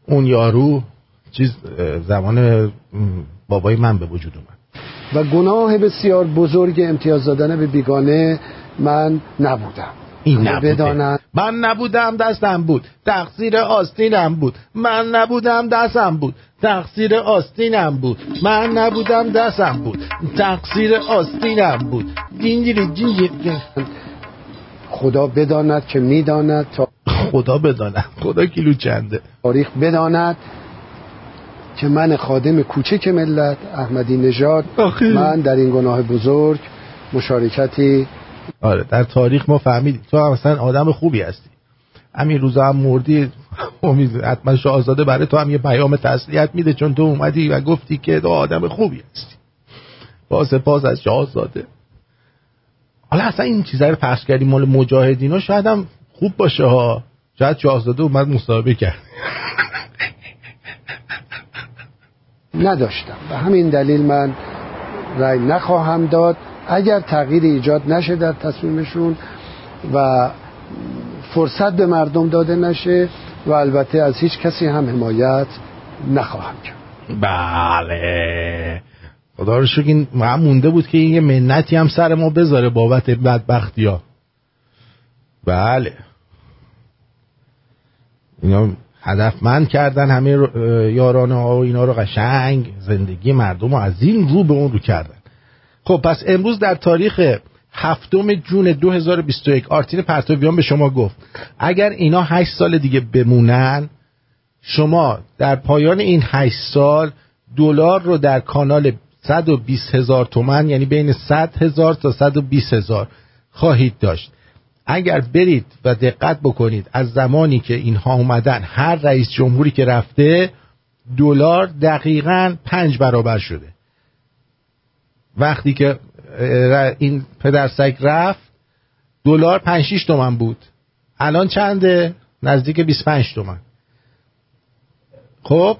اون یارو چیز زمان بابای من به وجود اومد. و گناه بسیار بزرگ امتیاز دادن به بیگانه من نبودم. این نبوده من نبودم دستم بود. تقصیر آستینم بود. من نبودم دستم بود. تقصیر آستینم بود. من نبودم دستم بود. تقصیر آستینم بود. جینجیری جینجیری خدا بداند که می‌داند تا خدا بداند. خدا کیلو چنده. تاریخ بداند که من خادم کوچک ملت احمدی نژاد من در این گناه بزرگ مشارکتی آره در تاریخ ما فهمیدیم. تو هم اصلا آدم خوبی هستی. همین روزا هم مردی امید حتما شاهزاده برای تو هم یه پیام تسلیت میده چون تو اومدی و گفتی که تو آدم خوبی هستی. با سپاس از شاهزاده. حالا اصلا این چیزا رو پخش کردیم مال مجاهدین ها شاید هم خوب باشه ها. شاید شاهزاده اومد مصاحبه کرد. نداشتم. و همین دلیل من رأی نخواهم داد. اگر تغییر ایجاد نشه در تصمیمشون و فرصت به مردم داده نشه و البته از هیچ کسی هم حمایت نخواهم کرد. بله. خدا رو شکر این هم مونده بود که این یه منتی هم سر ما بذاره بابت بدبختی ها بله. اینا هدفمند کردن همه یارانه ها و اینا رو قشنگ. زندگی مردم رو از این رو به اون رو کردن. خب پس امروز در تاریخ هفتم جون 2021 آرتین پرتویان به شما گفت اگر اینا هشت سال دیگه بمونن شما در پایان این هشت سال دلار رو در کانال 120 هزار تومن یعنی بین 100 هزار تا 120 هزار خواهید داشت. اگر برید و دقت بکنید از زمانی که اینها اومدن هر رئیس جمهوری که رفته دلار دقیقا پنج برابر شده. وقتی که این پدرسگ رفت دلار 5 6 تومن بود. الان چنده؟ نزدیک 25 تومن. خب؟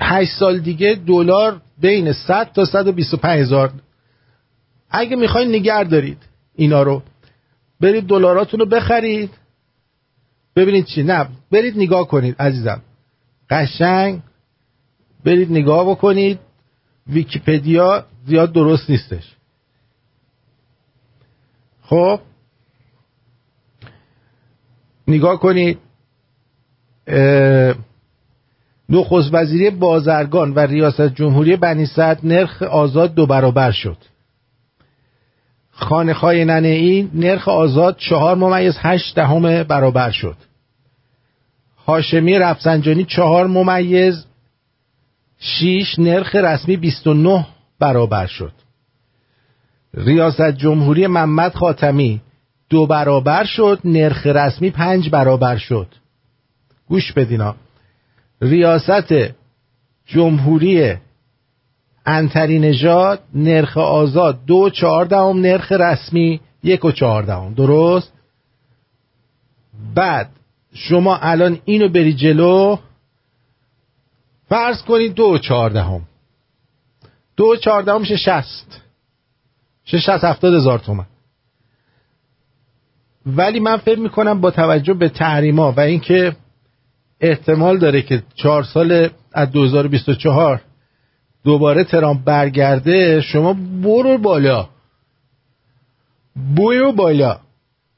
8 سال دیگه دلار بین 100 تا 125 هزار. اگه می‌خواین نگر دارید اینا رو برید دلاراتون رو بخرید. ببینید چی؟ نه برید نگاه کنید عزیزم. قشنگ. برید نگاه بکنید. ویکیپدیا زیاد درست نیستش. خب نگاه کنید نخست وزیری بازرگان و ریاست جمهوری بنی سعد نرخ آزاد دو برابر شد. خانه ننه ای نرخ آزاد چهار ممیز هشت دهم برابر شد. هاشمی رفسنجانی چهار ممیز شیش نرخ رسمی 29 برابر شد. ریاست جمهوری محمد خاتمی دو برابر شد نرخ رسمی پنج برابر شد. گوش بدینا ریاست جمهوری انتری نژاد نرخ آزاد دو و چهار دهم نرخ رسمی یک و چهار دهم. درست؟ بعد شما الان اینو بری جلو فرض کنید دو چهاردهم. دو چهاردهم میشه شست میشه شست هفتاد هزار تومن. ولی من فکر می‌کنم با توجه به تحریما و اینکه احتمال داره که چهار سال از 2024 دوباره ترامپ برگرده شما برو بالا. برو بالا.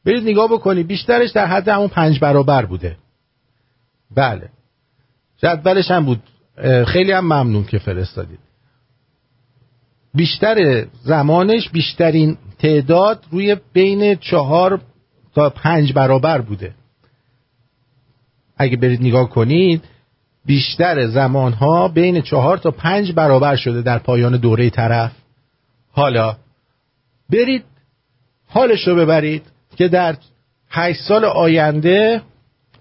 برید نگاه بکنی بیشترش در حد همون پنج برابر بوده. بله. جدولش هم بود. خیلی هم ممنون که فرستادید. بیشتر زمانش بیشترین تعداد روی بین چهار تا پنج برابر بوده. اگه برید نگاه کنید بیشتر زمانها بین چهار تا پنج برابر شده در پایان دوره طرف. حالا برید حالش رو ببرید که در هشت سال آینده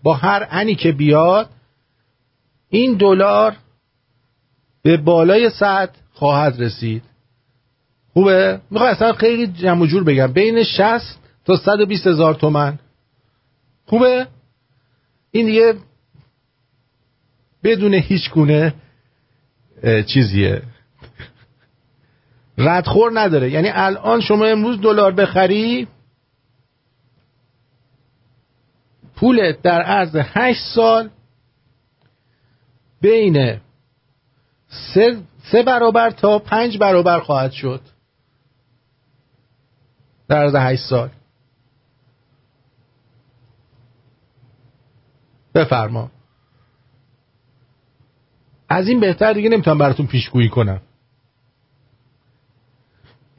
با هر انی که بیاد این دلار به بالای صد خواهد رسید. خوبه؟ می‌خوای اصلا خیلی جمع جور بگم. بین 60 تا 120 هزار تومن. خوبه؟ این دیگه بدون هیچ گونه چیزیه. ردخور نداره. یعنی الان شما امروز دلار بخری پولت در عرض 8 سال بین سه, سه برابر تا پنج برابر خواهد شد. در عرض 8 سال. بفرما. از این بهتر دیگه نمی‌تونم براتون پیشگویی کنم.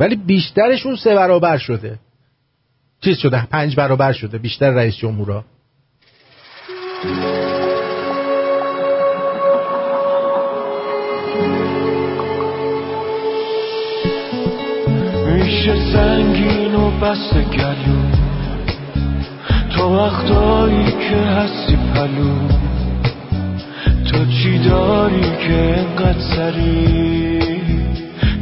ولی بیشترشون سه برابر شده. چیز شده؟ پنج برابر شده. بیشتر رئیس جمهورا. میشه زنگین و بست گلو. تو وقتایی که هستی پلو. تو چی داری که انقدر سری؟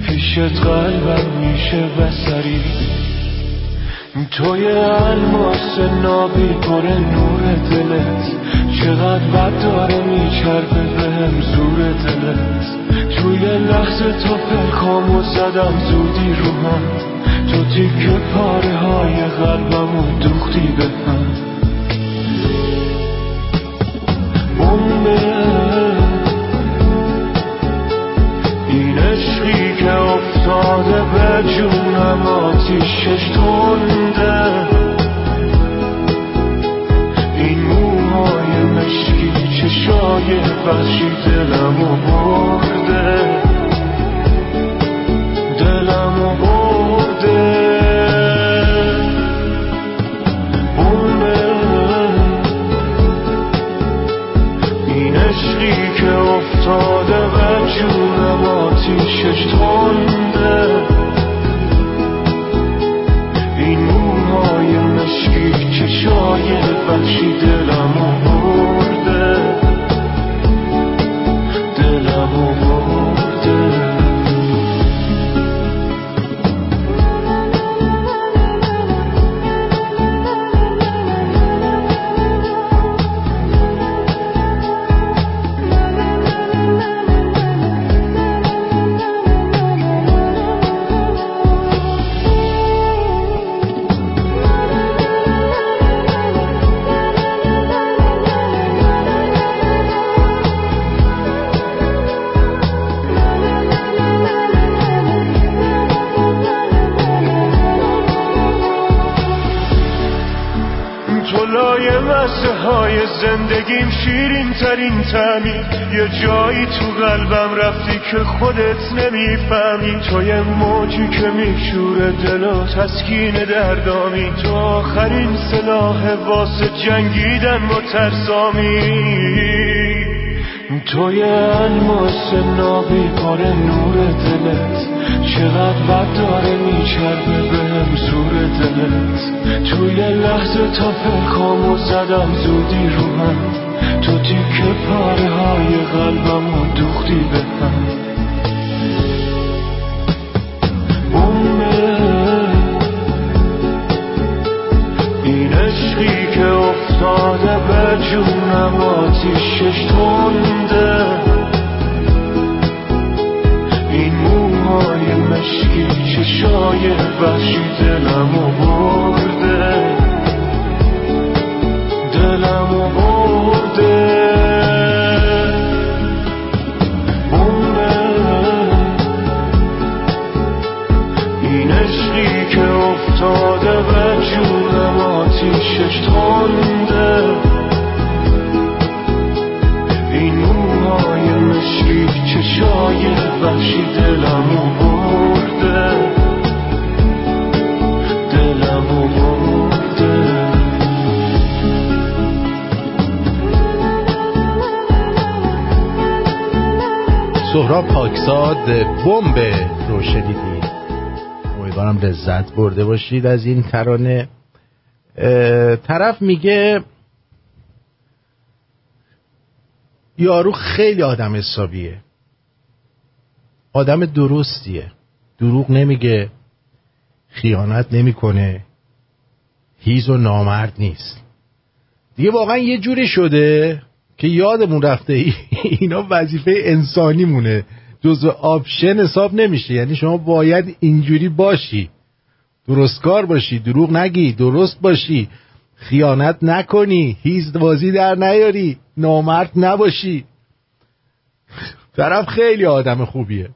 پیشت قلبم میشه بسری. توی الماس نابی پر نور دلت. چقدر بد داره به هم زور دلت. توی لحظه تا پلکامو زدم زودی رو هم تو تیک پاره های قلبمو دوختی به هم و تسکین دردامی تو آخرین سلاح واسه جنگیدن با ترسامی. توی الماس نابی پر نور دلت چقدر بد داره میچربه به زور دلت. توی لحظه تا پلکامو زدم زودی رو هم تو تیک پاره های قلبمو دوختی به هم برده باشید از این ترانه. طرف میگه یارو خیلی آدم حسابیه. آدم درستیه. دروغ نمیگه. خیانت نمی‌کنه. هیز و نامرد نیست. دیگه واقعا یه جوری شده که یادمون رفته اینا وظیفه انسانی مونه جزو آپشن حساب نمیشه. یعنی شما باید اینجوری باشی. درستکار باشی دروغ نگی درست باشی. خیانت نکنی هیز بازی در نیاری نامرد نباشی. طرف خیلی آدم خوبیه.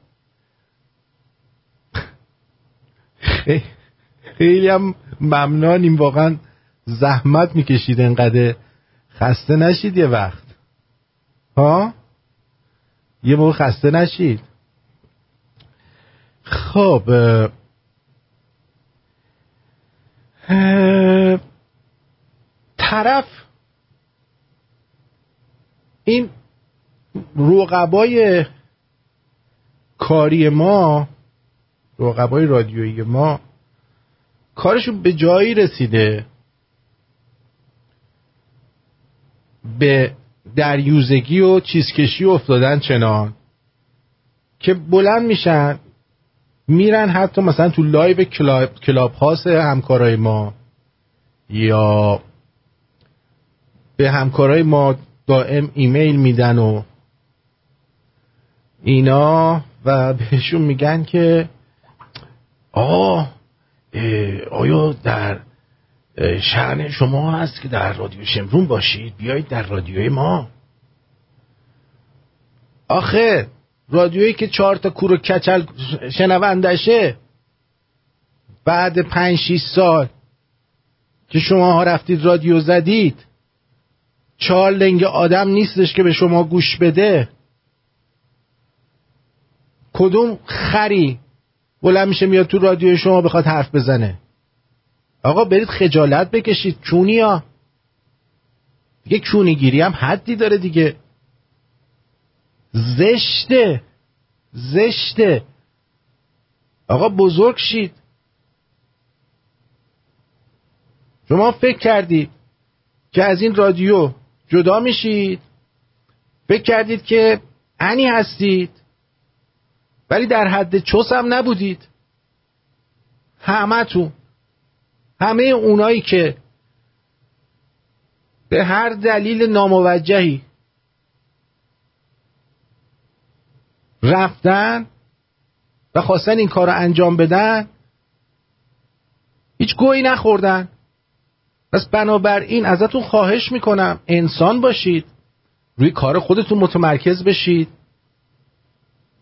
خیلی هم ممنانیم واقعا زحمت می‌کشید انقدر. خسته نشید یه وقت. ها؟ یه موقع خسته نشید. خب طرف این رقبای کاری ما رقبای رادیویی ما کارشون به جایی رسیده به دریوزگی و چیزکشی افتادن چنان که بلند میشن میرن حتی مثلا تو live کلاب, کلاب هاوس همکارای ما یا به همکارای ما دائم ایمیل میدن و اینا و بهشون میگن که آه آیا در شعن شما هست که در رادیو شمرون باشید؟ بیایید در رادیوی ما. آخه رادیویی که چهار تا کور و کچل شنوندشه بعد پنج شیش سال که شما ها رفتید رادیو زدید چهار لنگ آدم نیستش که به شما گوش بده. کدوم خری بلند میشه میاد تو رادیو شما بخواد حرف بزنه؟ آقا برید خجالت بکشید چونی ها. دیگه چونیگیری هم حدی داره دیگه. زشته زشته آقا بزرگ شید. شما فکر کردید که از این رادیو جدا میشید؟ فکر کردید که انی هستید؟ ولی در حد چوس هم نبودید. همه تو همه اونایی که به هر دلیل ناموجهی رفتن و خواستن این کار رو انجام بدن هیچ گویی نخوردن. پس بنابراین ازتون خواهش می‌کنم انسان باشید روی کار خودتون متمرکز بشید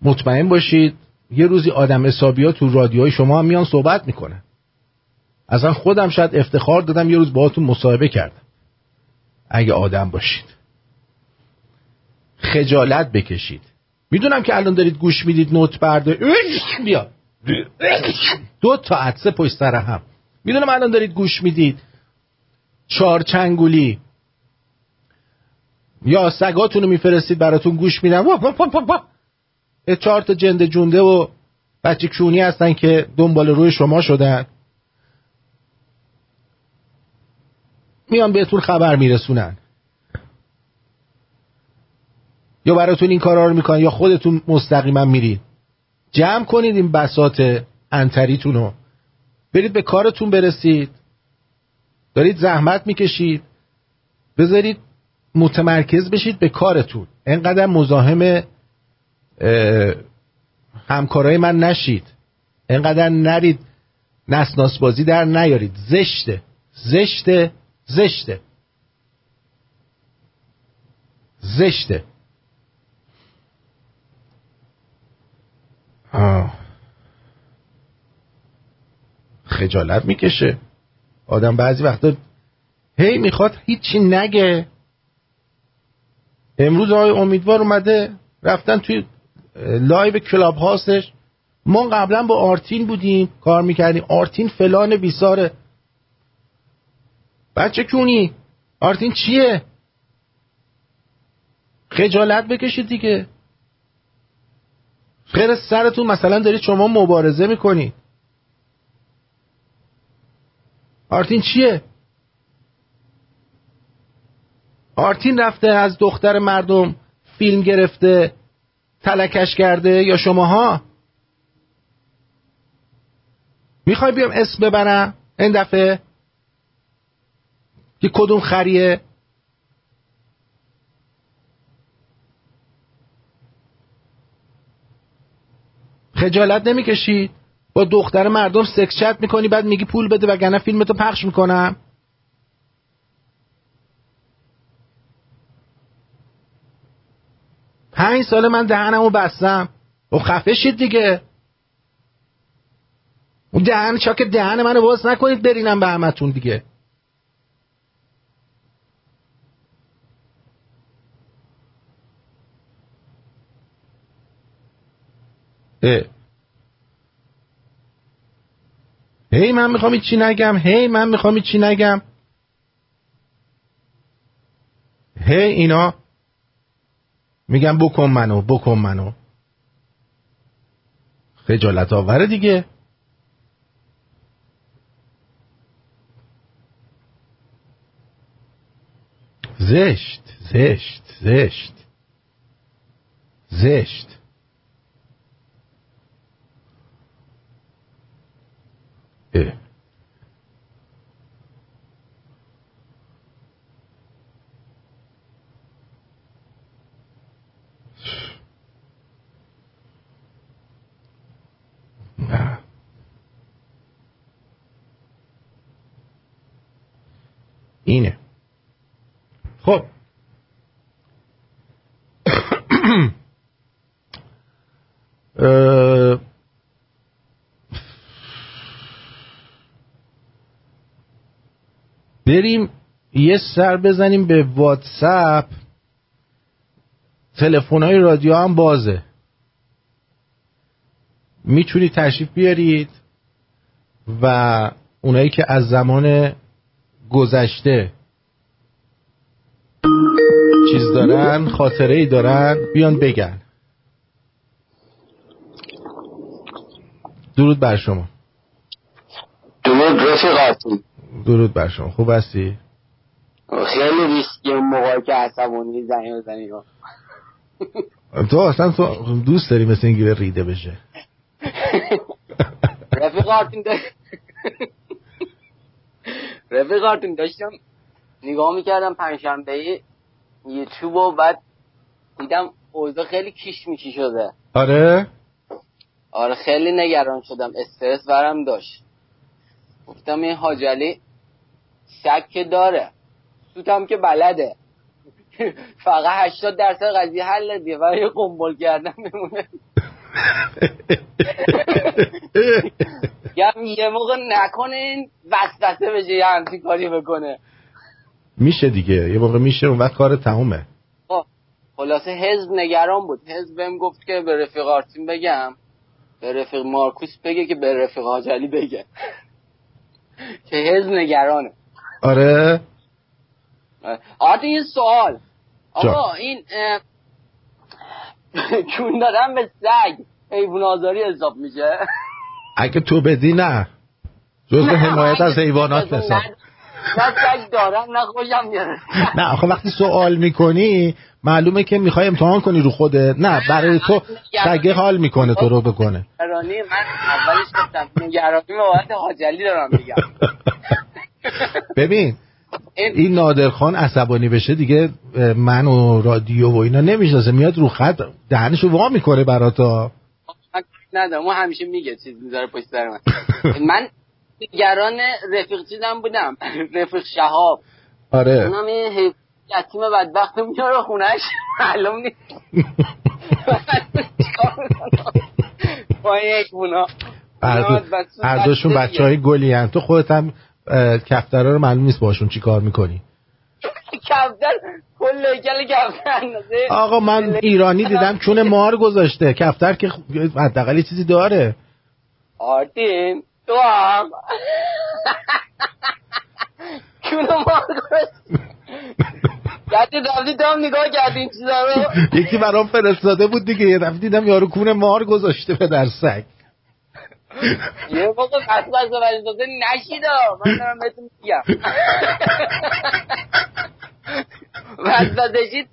مطمئن باشید. یه روزی آدم حسابی ها تو رادیوهای شما هم میان صحبت می‌کنن. اصلا خودم شاید افتخار دادم یه روز باهاتون مصاحبه کردم. اگه آدم باشید. خجالت بکشید. می‌دونم که الان دارید گوش می‌دید نوت برده. بیا. دو تا عدسه پشت سر هم. می‌دونم الان دارید گوش می‌دید. چهار چنگولی یا سگاتون رو میفرستید براتون گوش میدن چهار تا جنده جونده و بچه کونی هستن که دنبال روی شما شدن. میان بهتون خبر میرسونن. یا براتون این کارا رو می‌کنن یا خودتون مستقیما میرید جمع کنید این بسات انتریتون رو. برید به کارتون برسید. دارید زحمت می‌کشید. بذارید متمرکز بشید به کارتون. انقدر مزاحم همکارای من نشید. انقدر نرید نسناس بازی در نیارید. زشته. زشته. زشته. زشته. خجالت می‌کشه. آدم بعضی وقتا هی می‌خواد هیچی نگه. امروز آقای امیدوار اومده رفتن توی live کلاب هاوسش. ما قبلا با آرتین بودیم کار می‌کردیم. آرتین فلان بیساره. بچه کونی آرتین چیه؟ خجالت بکشید دیگه. غیر سرتون مثلا دارید شما مبارزه می‌کنی. آرتین چیه؟ آرتین رفته از دختر مردم فیلم گرفته تلکش کرده یا شماها؟ می‌خوای بیام اسم ببرم؟ این دفعه؟ که کدوم خریه؟ خجالت نمی‌کشی با دختر مردم سکس چت می‌کنی بعد میگی پول بده وگرنه فیلمتو پخش می‌کنم. پنج سال من دهنمو بستم. و خفه شید دیگه. اون دهن چاک دهن منو باز نکنید برینم به همتون دیگه. هی من می‌خوام چی نگم. هی من می‌خوام چی نگم. هی اینا میگم بکن منو بکن منو. خجالت آوره دیگه. زشت زشت زشت. زشت. اه. نه اینه خب اه، بریم یه سر بزنیم به واتساپ. تلفن های رادیو هم بازه. می‌تونید تشریف بیارید و اونایی که از زمان گذشته چیز دارن خاطره ای دارن بیان بگن. درود بر شما. درود رفیقاتون. درود بر شما. خوب هستی؟ خیلی ریسکی اون موقعی که عصبانی زنی بزنی. تو اصلا تو دوست داری مثل این گیره ریده بشه. رفیقاتون دا... رفیقاتون داشتم نگاه می‌کردم پنجشنبه یوتیوب و بعد دیدم اوضاع خیلی کیش میکی شده. آره؟ آره خیلی نگران شدم. استرس برم داشت. گفتم این حاجلی شک که داره. سوتم که بلده. فقط 80 درصد قضیه حل دیگه. و یه قنبل کردن میمونه گم یه موقع نکنین وسوسه بشه یه همچین کاری بکنه. میشه دیگه. یه موقع میشه اون وقت کار تمومه. خب خلاصه حزب نگران بود. حزب بهم گفت که به رفیق آرتین بگم. به رفیق مارکوس بگه که به رفیق حاجلی بگه. که حزب نگرانه. آره. آرتین یه سوال. آقا این چون دادن به سگ حیوان آزاری حساب میشه؟ اگه تو بدی نه. جزء حمایت از حیوانات حساب نه. سگ دارم نه خوشم نه آخه وقتی سوال می‌کنی معلومه که می‌خوای امتحان کنی رو خودت. نه برای تو سگه حال می‌کنه تو رو بکنه. نگرانی من اولش گفتم نگرانی بابت حاجلی دارم میگم. ببین این نادرخان عصبانی بشه دیگه من و رادیو و اینا نمی‌شناسه میاد رو خط دهنشو وا می‌کنه براتا ندارم اون همیشه میگه چیز می‌ذاره پشت سر من. من نگران رفیق چیزم بودم رفیق شهاب. آره. اونم حیوان یتیم بدبخت رو میاره خونهش معلوم نیست. با این حیوونا هر دو- هر دوشون بچه های گلی هن. تو خودت هم اه، کفترها رو معلوم نیست باشون چی کار می‌کنی. کفتر کل هیکل کفتر آقا من ایرانی دیدم چون مار گذاشته. کفتر که حداقل چیزی داره. آرتین تو هم. چون ما گردی رفتی دام نگاه کردی این چیزا رو؟ یکی برام فرستاده بود دیگه. یه دفعه دیدم یارو کون مار گذاشته به در سگ. یه موقع بس بس فرستاده نشیدا من دارم بهتون میگم. بسشید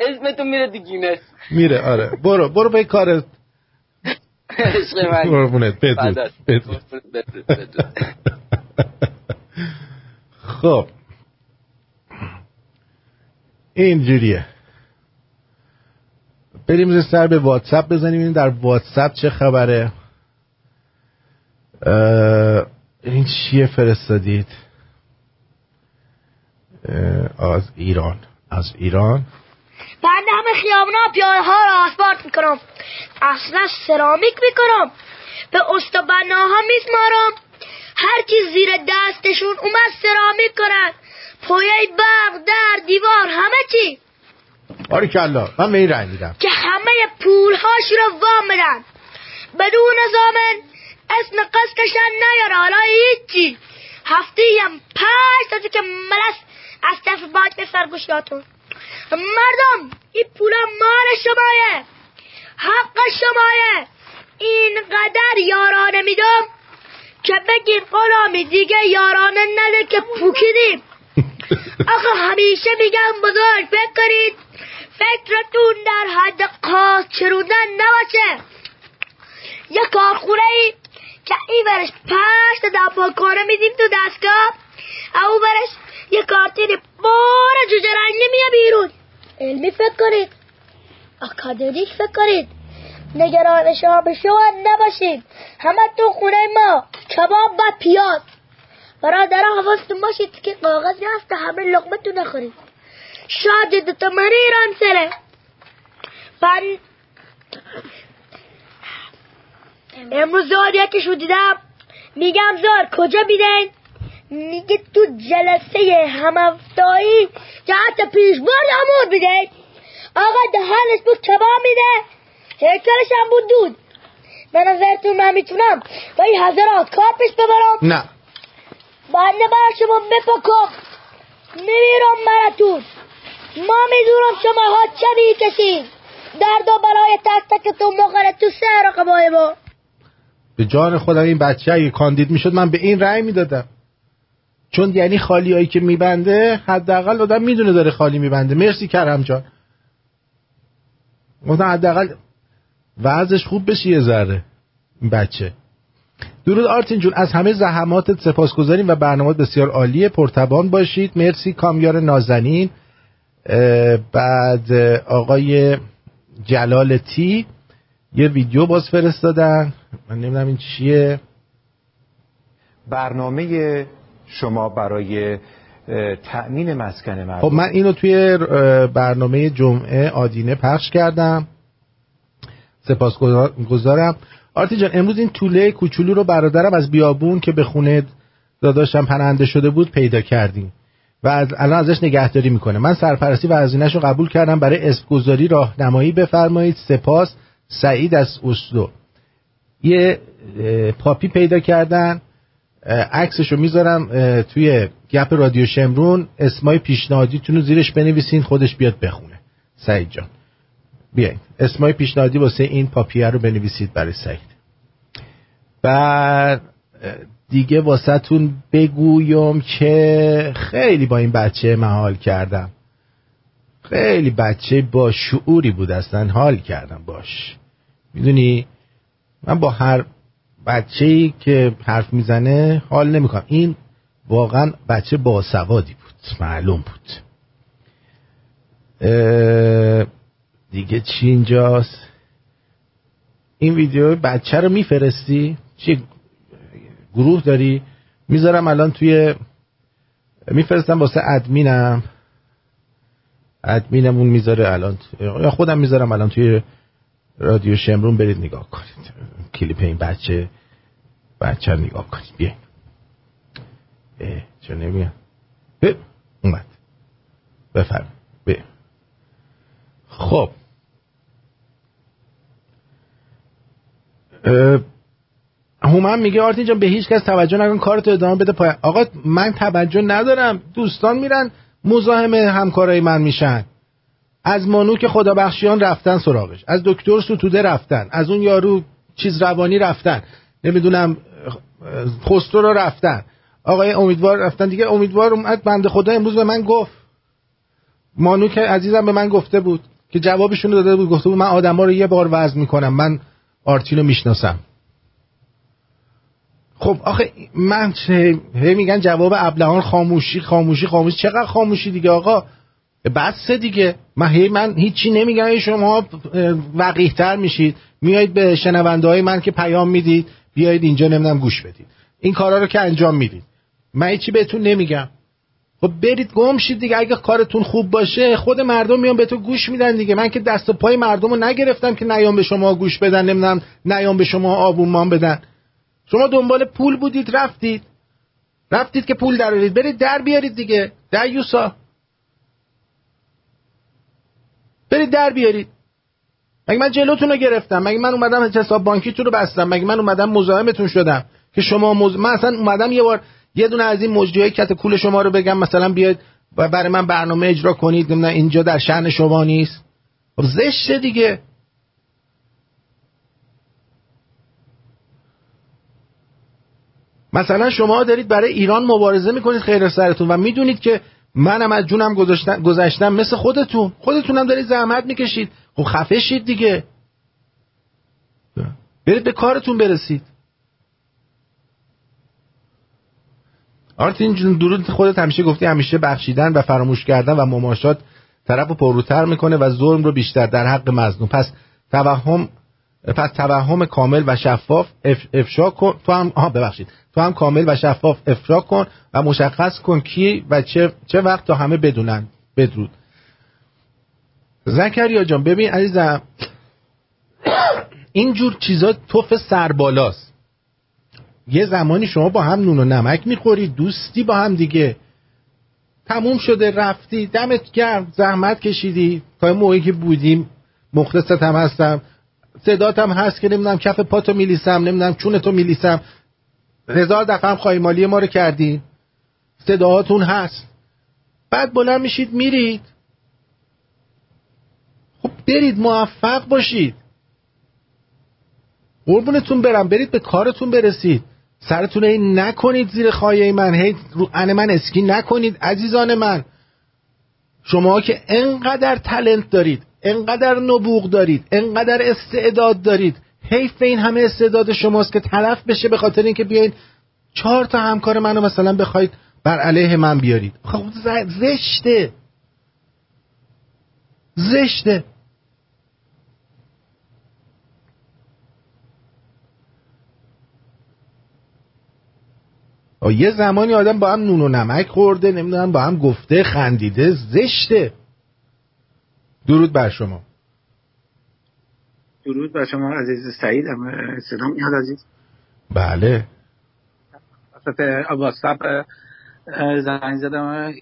اسمتون میره تو گینس. میره آره. برو برو به کارت عشق من. قربونت بدرود. خب. اینجوریه. بریم سر به واتساپ بزنیم ببینیم در واتساپ چه خبره. این چیه فرستادید؟ از ایران. از ایران؟ بعد همه خیابونا پیاده ها رو آسفالت می‌کنم. اصلا سرامیک می‌کنم. به استبناها میسمارم هر کی زیر دستشون اومد سرامیک کنن پایه برق در دیوار همه چی. باریکلا من به این رنگ میدم. که همه پولهاش رو وام بدن. بدون زامن اسم قسطشن نیاره حالا هیچی. هفته هم پنج تا که ملس از طرف باید به سرگوشیاتون مردم این پولا مال شمایه. حق شمایه. اینقدر یارانه میدم که بگین غلامی دیگه یارانه نده که پوکیدیم. آخه همیشه میگم بزرگ فکر کنید فکرتون در حد قاس چروندن نباشه. یه کارخونه ای این برش پشت دپاکانه میدیم تو دستگاه؟ او برش یه کارتین بار جوجه رنگی میه بیرون. علمی فکر کنید. اکادمیک فکر کنید. نگران به شما نباشید همه تو خونه ما کباب و پیاز. برادر حواستون باشید که کاغذی هست همه لقمه تو نخورید شاید من ایران سره. امروز. زار یکیشو دیدم. میگم زار کجا بیدین؟ میگه تو جلسه همفتایی جهت پیشبرد امور بیدین. آقا دهنش بود کباب میده. هیکلش هم بود دود. به نظرتون من می‌تونم با این حضرات کار پیش ببرم؟ نه. بنده بر شما بپکم. میمیرم براتون ما می‌دونم شما ها چه می‌کشید. درد و برای تک تکتون مخره تو سه رقبای ما. به جان خودم این بچه اگه کاندید می‌شد من به این رأی می‌دادم. چون یعنی خالی هایی که میبنده حداقل آدم می‌دونه داره خالی میبنده. مرسی کرم جان. گفتم حداقل وضعش خوب بشه یه ذره این بچه. درود آرتین جون از همه زحماتت سپاسگزاریم و برنامه بسیار عالیه. پرتبان باشید. مرسی. کامیار نازنین. بعد آقای جلال تی. یه ویدیو باز فرستادن. من نمی‌دونم این چیه. برنامه شما برای تأمین مسکن مردم. خب من اینو توی برنامه جمعه آدینه پخش کردم. سپاسگزارم. آرتی جان امروز این طوله کوچولو رو برادرم از بیابون که به خونه داداشم پناهنده شده بود پیدا کردیم و از الان ازش نگهداری می‌کنه. من سرپرستی و هزینه‌ش رو قبول کردم. برای اسمگذاری راهنمایی بفرمایید. سپاس. سعید از اسلو. یه پاپی پیدا کردن عکسشو می‌ذارم توی گپ رادیو شمرون. اسمای پیشنهادیتون رو زیرش بنویسین خودش بیاد بخونه. سعید جان. بیاین اسمای پیشنهادی واسه این پاپیه رو بنویسید برای سعید. اه، دیگه واسهتون بگویم که خیلی با این بچه محال کردم. خیلی بچه با شعوری بود اصلا حال کردم باش. می‌دونی؟ من با هر بچه که حرف می‌زنه حال نمی‌کنم. این واقعا بچه باسوادی بود معلوم بود. دیگه چی اینجاست؟ این ویدیو بچه رو میفرستی؟ چی گروه داری؟ می‌ذارم الان توی میفرستم واسه ادمینم. ادمینمون می‌ذاره الان یا خودم می‌ذارم الان توی رادیو شمرون برید نگاه کنید. کلیپ این بچه بچه نگاه کنید. اه، چرا نمیان اه، اومد. بفرم بیاین. خب. هومن میگه آرتین جان به هیچ کس توجه نکن کارتو ادامه بده پایان آقا من توجه ندارم. دوستان میرن مزاحم همکارای من میشن. از مانو که خدا بخشیان رفتن سراغش از دکتر ستوده رفتن از اون یارو چیز روانی رفتن نمی‌دونم خسرو رو رفتن. آقای امیدوار رفتن. دیگه امیدوار اومد بنده خدا امروز به من گفت. مانو که عزیزم به من گفته بود که جوابشون داده بود گفته بود من آدما رو یه بار وزن می‌کنم من آرتین رو می‌شناسم. خب آخه من هی میگن جواب ابلهان خاموشی خاموشی خاموشی. چقدر خاموشی دیگه آقا؟ بس دیگه. من هی من هیچی نمیگم. شما وقیحتر میشید. میایید به شنونده های من که پیام می‌دید. بیایید اینجا نمی‌دونم گوش بدید. این کارا رو که انجام می‌دید. من هیچی بهتون نمیگم. خب برید گم شید دیگه. اگه کارتون خوب باشه خود مردم میان به تو گوش میدن دیگه. من که دست و پای مردم رو نگرفتم که نیام به شما گوش بدن. نمی‌دونم نیام به شما آبونمان بدن. شما دنبال پول بودید رفتید. رفتید که پول درارید برید در بیارید دیگه. در برید در بیارید. مگه من جلوتون رو گرفتم؟ مگه من اومدم حساب بانکیتون رو بستم؟ مگه من اومدم مزاحمتون شدم؟ که شما مز... من اصلا اومدم یه بار یه دونه از این مجریای کت کول شما رو بگم مثلا بیاید و برای من برنامه اجرا کنید. نمی‌دونم اینجا در شهن شما نیست. خب زشته دیگه. مثلا شما دارید برای ایران مبارزه می‌کنید خیر سرتون و می‌دونید که منم از جونم گذاشتم مثل خودتون. خودتونم دارید زحمت می‌کشید. خب خفه شید دیگه. برید به کارتون برسید. آرتین جون درود خودت همیشه گفتی همیشه بخشیدن و فراموش کردن و مماشات طرف رو پروتر می‌کنه و ظلم رو بیشتر در حق مظلوم. پس توهم پس توهم کامل و شفاف افشا کن. تو هم آها ببخشید. تو هم کامل و شفاف افشا کن و مشخص کن کی و چه, چه وقت تا همه بدونن. بدرود. زکریا جان ببین عزیزم اینجور چیزا توف سربالاست. یه زمانی شما با هم نون و نمک می‌خورید دوستی با هم دیگه. تموم شده رفتی دمت گرم زحمت کشیدی. تا موقعی که بودیم مخلصت هم هستم. صدات هم هست که نمی‌دونم کف پاتو میلیسم نمی‌دونم چونتو میلیسم. هزار دفعه هم خواهی مالی ما رو کردی. صداهاتون هست. بعد بلند میشید میرید. خب برید موفق باشید. قربونتون برم برید به کارتون برسید. سرتون این نکنید زیر خواهی من. هی رو ان من اسکی نکنید عزیزان من. شما که انقدر تلنت دارید انقدر نبوغ دارید انقدر استعداد دارید حیف این همه استعداد شماست که طرف بشه به خاطر اینکه بیاین چهار تا همکار منو مثلا بخواید بر علیه من بیارید. خب زشته. زشته. یه زمانی آدم با هم نون و نمک خورده نمی‌دونم با هم گفته خندیده زشته. درود بر شما. درود بر شما عزیز سعید. سلام میاد عزیز؟ بله. واتساپ زنگ زدم.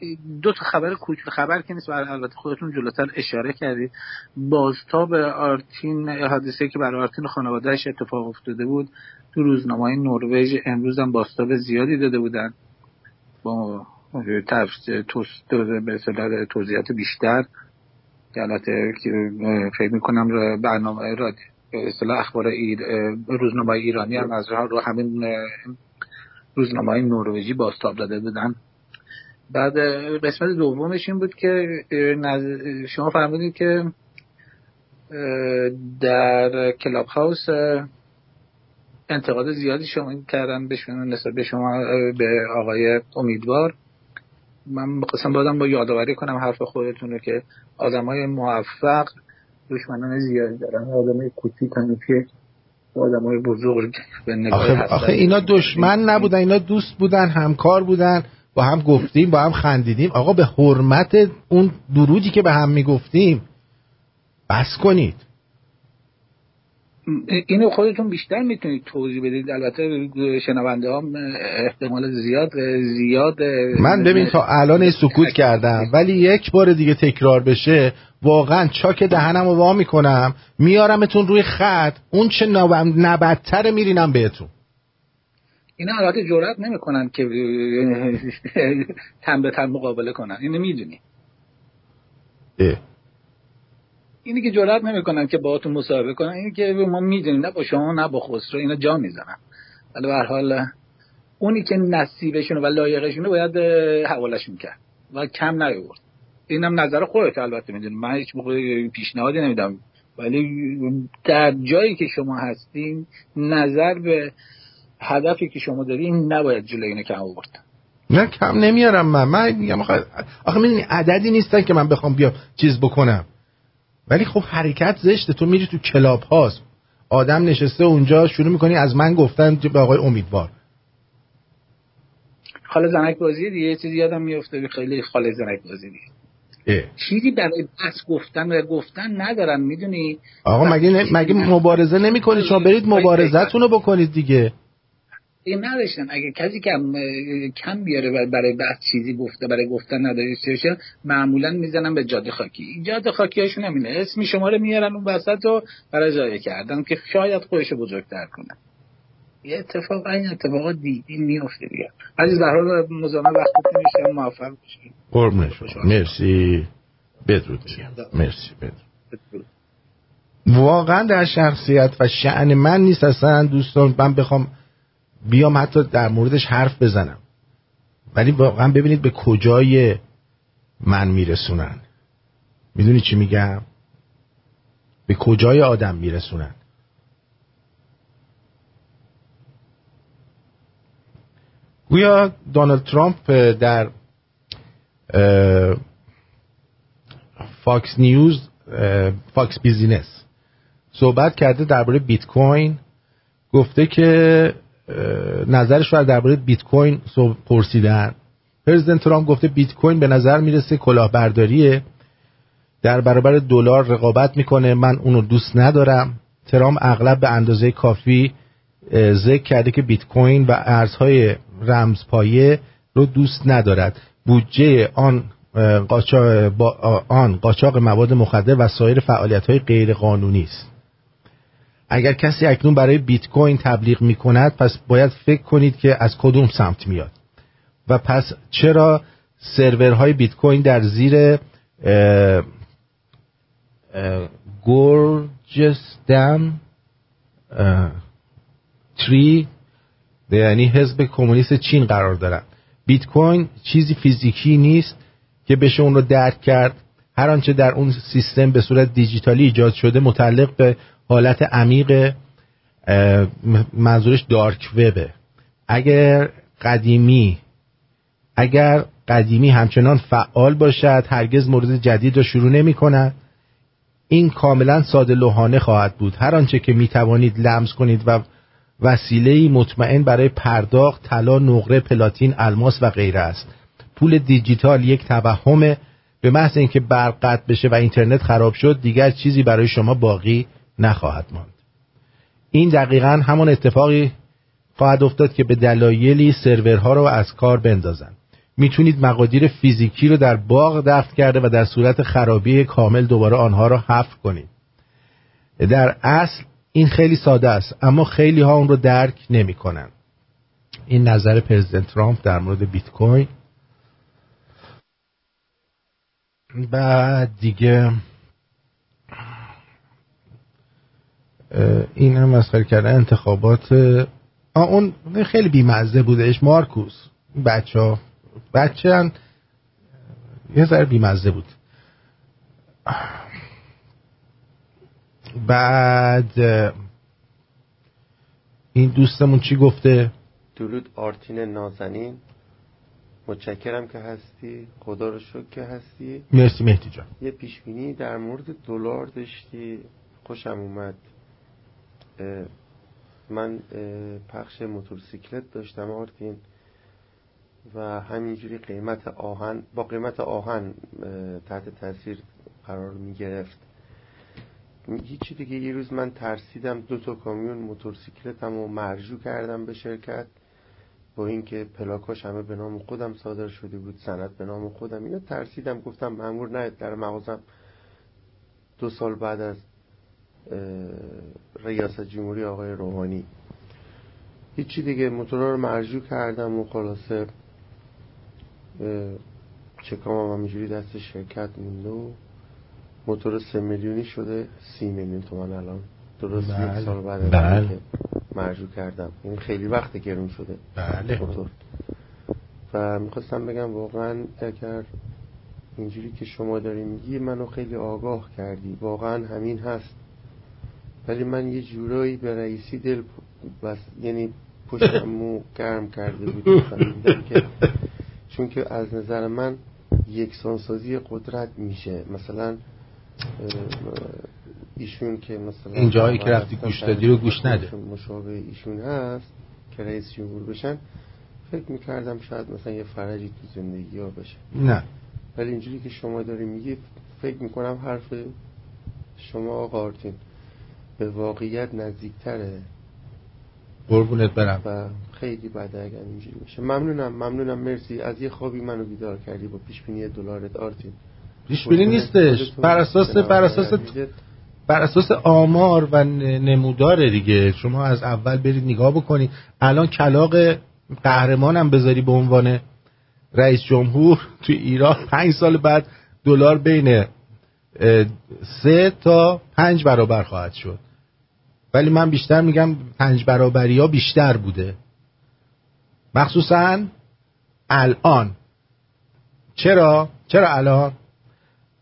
دو تا خبر کوچک خبر که نیست البته خودتون جلوتر اشاره کردید. بازتاب آرتین حادثه که برای آرتین خانوادهش اتفاق افتاده بود تو روزنامه نروژ امروز هم باستاب زیادی داده بودن. با توضیحات بیشتر. البته فکر می‌کنم برنامه را اصطلاح اخبار ایر روزنامه ایرانی هم از رو همین روزنامه نروژی باستاب داده بودن. بعد قسمت دومش این بود که شما فرمودید که در کلاب هاوس انتقاد زیادی شما کردن بهشون نسبت به شما به آقای امیدوار. من قسم بادم با یادآوری کنم حرف خودتون رو که آدمای موفق دشمنان زیادی دارن آدمای کوچیک که آدمای بزرگ به نگاه آخه, آخه اینا دشمن نبودن اینا دوست بودن همکار بودن با هم گفتیم با هم خندیدیم. آقا به حرمت اون درودی که به هم می‌گفتیم بس کنید. اینو خودتون بیشتر می‌تونید توضیح بدید. البته شنونده ها احتمال زیاد زیاد من ببین تا الان سکوت کردم ولی یک بار دیگه تکرار بشه واقعا چاک دهنم رو وا می‌کنم میارمتون روی خط اون چه نبدتر میرینم بهتون. اینا البته جرئت نمی‌کنن که تن به تن مقابله کنن. اینو می‌دونی. اینی که جرئت نمی‌کنن که باهاتون مصاحبه کنن اینی که ما می‌دونیم نه با شما نه با خسرو اینا جا می‌زنن. ولی به هر حال اونی که نصیبشونه و لایقشونه باید حوالشون کرد و کم نیورد اینم نظر خودت البته می‌دونی. من هیچ موقع پیشنهادی نمیدم. ولی در جایی که شما هستین نظر به هدفی که شما دارین نباید جلوی اینو کم آورد. نه کم نمیارم من. من میگم آخه آخه عددی نیستن که من بخوام بیام چیز بکنم. ولی خب حرکت زشته. تو میری تو کلاب هاست. آدم نشسته اونجا شروع می‌کنی از من گفتن به آقای امیدوار. خاله زنک بازی دیگه چیزی یادم میفته خیلی خاله زنک بازی دیگه چیزی برای بحث گفتن و گفتن ندارن می‌دونی؟ آقا مگه مگه مبارزه نمی‌کنید؟ شما برید مبارزتون رو بکنید دیگه. این نداشتن. اگه کسی کم کم بیاره برای بحث چیزی گفته برای گفتن نداره چه معمولا می‌زنن به جاده خاکی. جاده خاکی هاشون همینه. اسم شما رو میارن اون وسط رو برای جای کردن که شاید خودش بزرگتر کنن یه اتفاق این اتفاقات دیدی میفته دیگه. عزیز در حال مزاحم وقت میشه موفق بشید قربون مرسی. بدرود. مرسی. بدرود. واقعا در شخصیت و شعن من نیست اصلا دوستان من بخوام بیام حتی در موردش حرف بزنم. ولی واقعا ببینید به کجای من میرسونن. می‌دونی چی میگم؟ به کجای آدم میرسونن. گویا دونالد ترامپ در فاکس نیوز فاکس بیزینس صحبت کرده درباره بیت کوین. گفته که نظرش رو درباره بیت کوین پرسیدن. پرزیدنت ترامپ گفته بیت کوین به نظر می‌رسه کلاهبرداریه. در برابر دلار رقابت می‌کنه. من اونو دوست ندارم. ترامپ اغلب به اندازه کافی ذکر کرده که بیت کوین و ارزهای رمزپایه رو دوست ندارد. بودجه آن قاچاق, آن قاچاق مواد مخدر و سایر فعالیت های غیر قانونی است. اگر کسی اکنون برای بیت کوین تبلیغ می کند پس باید فکر کنید که از کدوم سمت میاد. و پس چرا سرورهای بیت کوین در زیر گورجستم تری یعنی حزب کمونیست چین قرار دارن. بیت کوین چیزی فیزیکی نیست که بشه اون رو درک کرد. هر آنچه در اون سیستم به صورت دیجیتالی ایجاد شده متعلق به حالت عمیق منظورش دارک وبه اگر قدیمی اگر قدیمی همچنان فعال باشد هرگز مورد جدید را شروع نمی کند. این کاملا ساده لوحانه خواهد بود. هر آنچه که می توانید لمس کنید و وسیله مطمئن برای پرداخت طلا نقره پلاتین الماس و غیره است. پول دیجیتال یک توهم به محض اینکه برق قطع بشه و اینترنت خراب شد دیگر چیزی برای شما باقی نخواهد ماند. این دقیقا همان اتفاقی خواهد افتاد که به دلایلی سرورها رو از کار بندازن می‌تونید مقادیر فیزیکی رو در باغ دفن کرده و در صورت خرابی کامل دوباره آنها رو حفر کنید. در اصل این خیلی ساده است اما خیلی ها اون رو درک نمی کنن. این نظر پرزیدنت ترامپ در مورد بیت کوین. بعد دیگه این هم مسخره کردن انتخابات اون خیلی بیمزه بودش مارکوس بچه ها بچه هم یه ذره بیمزه بود. بعد این دوستمون چی گفته؟ درود آرتین نازنین. متشکرم که هستی. خدا رو شکر که هستی. مرسی مهدی جان. یه پیشبینی در مورد دلار داشتی. خوشم اومد. من پخش موتورسیکلت داشتم آرتین و همینجوری قیمت آهن با قیمت آهن تحت تاثیر قرار می گرفت. هیچی دیگه یه روز من ترسیدم دو تا کامیون موتورسیکلتم و مرجو کردم به شرکت با اینکه پلاکاش همه به نام خودم صادر شده بود سند به نام خودم. اینو ترسیدم گفتم مامور نه در مغازم دو سال بعد از ریاست جمهوری آقای روحانی. هیچی دیگه موتورها رو مرجو کردم و خلاصه چکام هم همینجوری دست شرکت مونده و موتور سه میلیونی شده سی میلیون تومن الان. درست بله. یک سال بعد بله. مرجو کردم. این خیلی وقت گرون شده. بله. موتور. و می‌خواستم بگم واقعا اگر اینجوری که شما داری میگی منو خیلی آگاه کردی. واقعا همین هست. ولی من یه جورایی به رئیسی دل بس یعنی پشتمو گرم کرده بود که چون که از نظر من یکسانسازی قدرت میشه. مثلا ایشون که مثلا این جایی که رفتی گوش دادی رو گوش نده. مشابه ایشون هست که رئیس جمهور بشن. فکر می‌کردم شاید مثلا یه فرجی تو زندگی ها بشه. نه. ولی اینجوری که شما داری میگی فکر می‌کنم حرف شما آقا آرتین به واقعیت نزدیکتره. قربونت برم. و خیلی بده اگر اینجوری بشه ممنونم ممنونم. مرسی. از یه خوابی منو بیدار کردی با پیش بینی دلارت آرتین. پیش بینی نیستش. بر اساس بر اساس بر اساس آمار و ن- نمودار دیگه. شما از اول برید نگاه بکنید. الان کلاق قهرمانم بذاری به عنوان رئیس جمهور تو ایران. پنج سال بعد دلار بین سه تا پنج برابر خواهد شد. ولی من بیشتر میگم پنج برابری ها بیشتر بوده. مخصوصا الان. چرا؟ چرا الان؟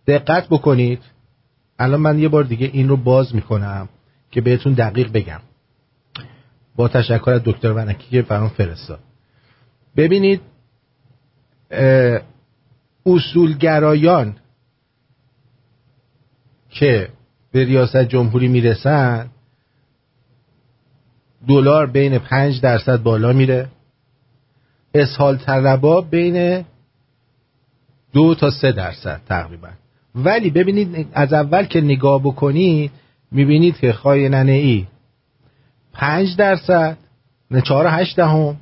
دقت بکنید. الان من یه بار دیگه این رو باز می‌کنم که بهتون دقیق بگم. با تشکر از دکتر ونکی که برام فرستاد. ببینید اصولگرایان که به ریاست جمهوری می‌رسن دلار بین 5 درصد بالا میره. اسهال طلبا بین دو تا سه درصد تقریبا. ولی ببینید از اول که نگاه بکنید می‌بینید که خایننه ای پنج درصد نه چهار و هشت دهم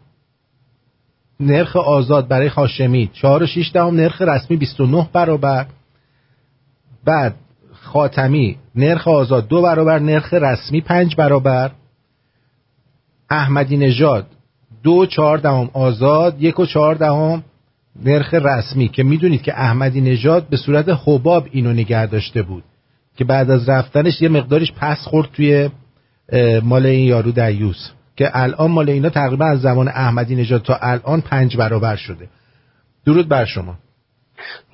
نرخ آزاد برای چهار و شیش دهم نرخ رسمی 29 برابر. بعد خاتمی نرخ آزاد دو برابر نرخ رسمی پنج برابر. احمدی نژاد. دو چهار دهم آزاد یک و چهار دهم نرخ رسمی که می‌دونید که احمدی نژاد به صورت حباب اینو نگه داشته بود که بعد از رفتنش یه مقدارش پس خورد توی مال این یارو دیوس که الان مال اینا تقریبا از زمان احمدی نژاد تا الان پنج برابر شده. درود بر شما.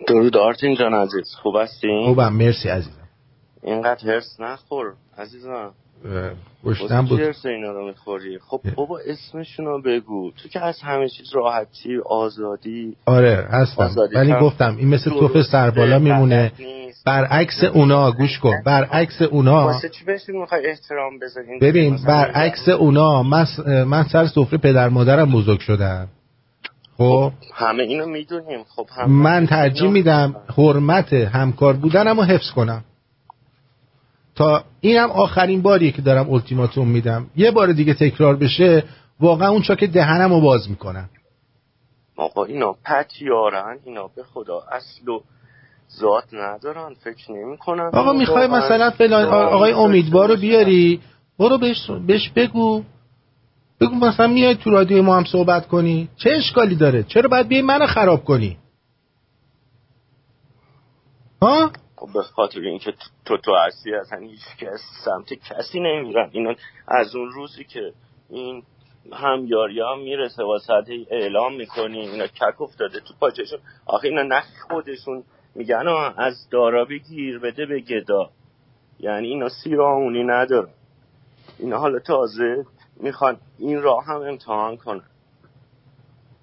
درود آرتین جان عزیز. خوب هستی؟ خوبم. مرسی عزیزم. اینقدر هرس نخور عزیزم. گشتم بود. هرس اینا رو می‌خوری؟ خب بابا اسمشون رو بگو. تو که از همه چیز راحتی آزادی. آره هستم. آزادی. ولی. گفتم این مثل توف سربالا میمونه. برعکس اونا گوش کن. برعکس اونا. واسه چی بهشون می‌خوای احترام بذارین؟ ببین برعکس اونا من, من سر سفره پدر مادرم بزرگ شدم. خب؟ همه اینو می‌دونیم. خب من ترجیح میدم حرمت همکار بودنم رو حفظ کنم. تا اینم آخرین باریه که دارم التیماتوم میدم. یه بار دیگه تکرار بشه واقعا اون چاک دهنم رو باز می‌کنم. آقا اینا پتیارن اینا به خدا اصل و ذات ندارن فکر نمی کنن آقا می‌خوای مثلا فلان آقای امیدوار رو بیاری؟ برو بهش, بهش بگو. بگو مثلا میای تو رادیو ما هم صحبت کنی. چه اشکالی داره؟ چرا باید بیای منو خراب کنی؟ ها؟ خب به خاطر اینکه تو- تو هستی اصلا هیچ کس سمت کسی نمیرن اینا از اون روزی که این هم می‌رسه واسه اعلام می‌کنی اینا کک افتاده تو پاچشون آخه اینا نه خودشون میگن از دارا بگیر بده به گدا. یعنی اینا سیرامونی ندارن. اینا حالا تازه می‌خوان این راه هم امتحان کنن.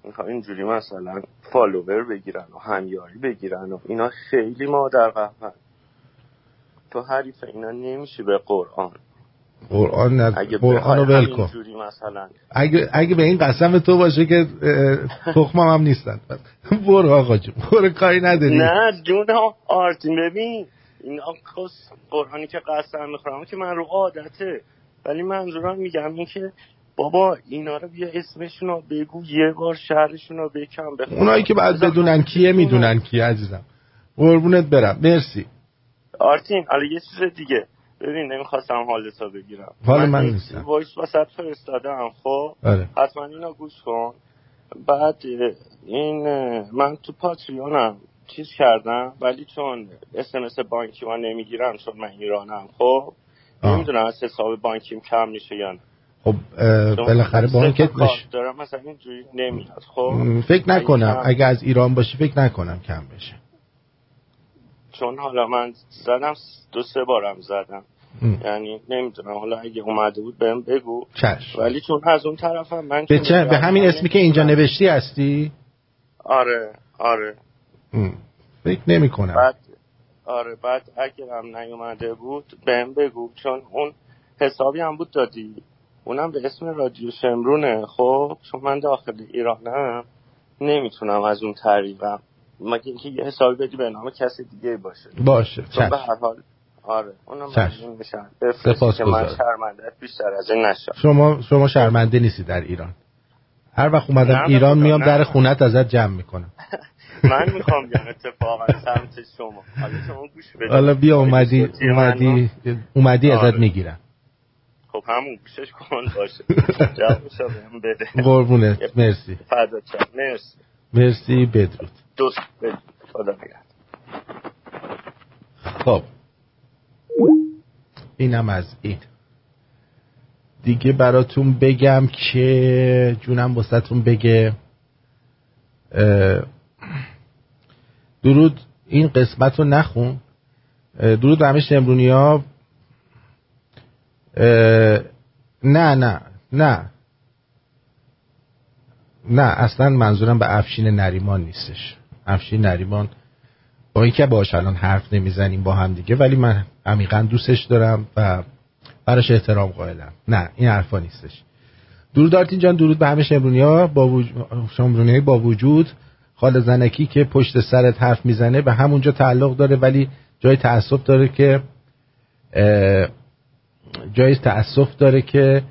می‌خوان اینجوری مثلا فالوور بگیرن و همیاری بگیرن و اینا خیلی مادر قهوه تو حریف اینا نمیشه به قرآن. قرآن نه قرآن رو ول کن. مثلا. اگه, اگه به این قسم تو باشه که تخمم هم نیستن. برو آقا جون برو کاری نداری. نه جون آرتین ببین. این قرآنی که قسم می‌خورم که من رو عادته. ولی منظورم میگم این که بابا اینا رو بیا اسمشون رو بگو یه بار شهرشون رو بکن بخون اونایی که بعد بدونن کیه می‌دونن کیه عزیزم. قربونت برم. مرسی. آرتین حالا یه چیز دیگه. ببین نمی‌خواستم حالتو بگیرم. حال من نیستم. voice واست فرستادم خب؟ آره حتما اینو گوش کن. بعد این من تو پیتریونم چیز کردم ولی چون SMS بانکی من نمی‌گیرم چون من ایرانم خب؟ نمی‌دونم از حساب بانکیم کم میشه یا نه. خب بالاخره بانکت کارت بشه. دارم مثلا اینجوری نمیاد. خب فکر نکنم. اگه اگه از ایران باشی فکر نکنم کم بشه. چون حالا من زدم دو سه بارم زدم. م. یعنی نمی‌دونم حالا اگه اومده بود بهم بگو. چشم. ولی چون از اون طرفم من به, چه؟ به همین اسمی که اینجا نوشتی هستی؟ آره آره. م. فکر نمی کنم بعد آره بعد اگرم نیومده بود بهم بگو. چون اون حسابی هم بود دادی. اونم به اسم رادیو شمرونه خب چون من داخل ایرانم نمی‌تونم از اون طریقم مگه اینکه یه حسابی بدی به نام کسی دیگه باشه؟ باشه چون به هر حال آره اونم. ممنون میشم. بفرستی که من. شرمندت بیشتر از این نشم. شما شما شرمنده نیستی در ایران. هر وقت اومدم ایران میام. در خونت ازت جمع می‌کنم. من می‌خوام بیام اتفاقا سمت شما. حالا شما گوش بدید. حالا بیا اومدی اومدی اومدی ازت آره. می‌گیرم. خب همون گوشش کن باشه. جوابشو بهم بده. قربونت. مرسی. فدا چم مرسی. مرسی بدرود. دوست بدید خدا خب. اینم از این. دیگه براتون بگم که جونم واسهتون بگه درود. این قسمت رو نخون. درود به همه شمرونی ها نه نه نه. نه اصلا منظورم به افشین نریمان نیستش. افشین نریمان با اینکه باش الان حرف نمی‌زنیم با هم دیگه ولی من عمیقا دوستش دارم و براش احترام قائلم. نه این حرفا نیستش. درود آرتین جان درود به همه شمرونی ها با وجود با وجود. خال زنکی که پشت سرت حرف می‌زنه به همونجا تعلق داره ولی جای تأسف داره که اه، جای تأسف داره که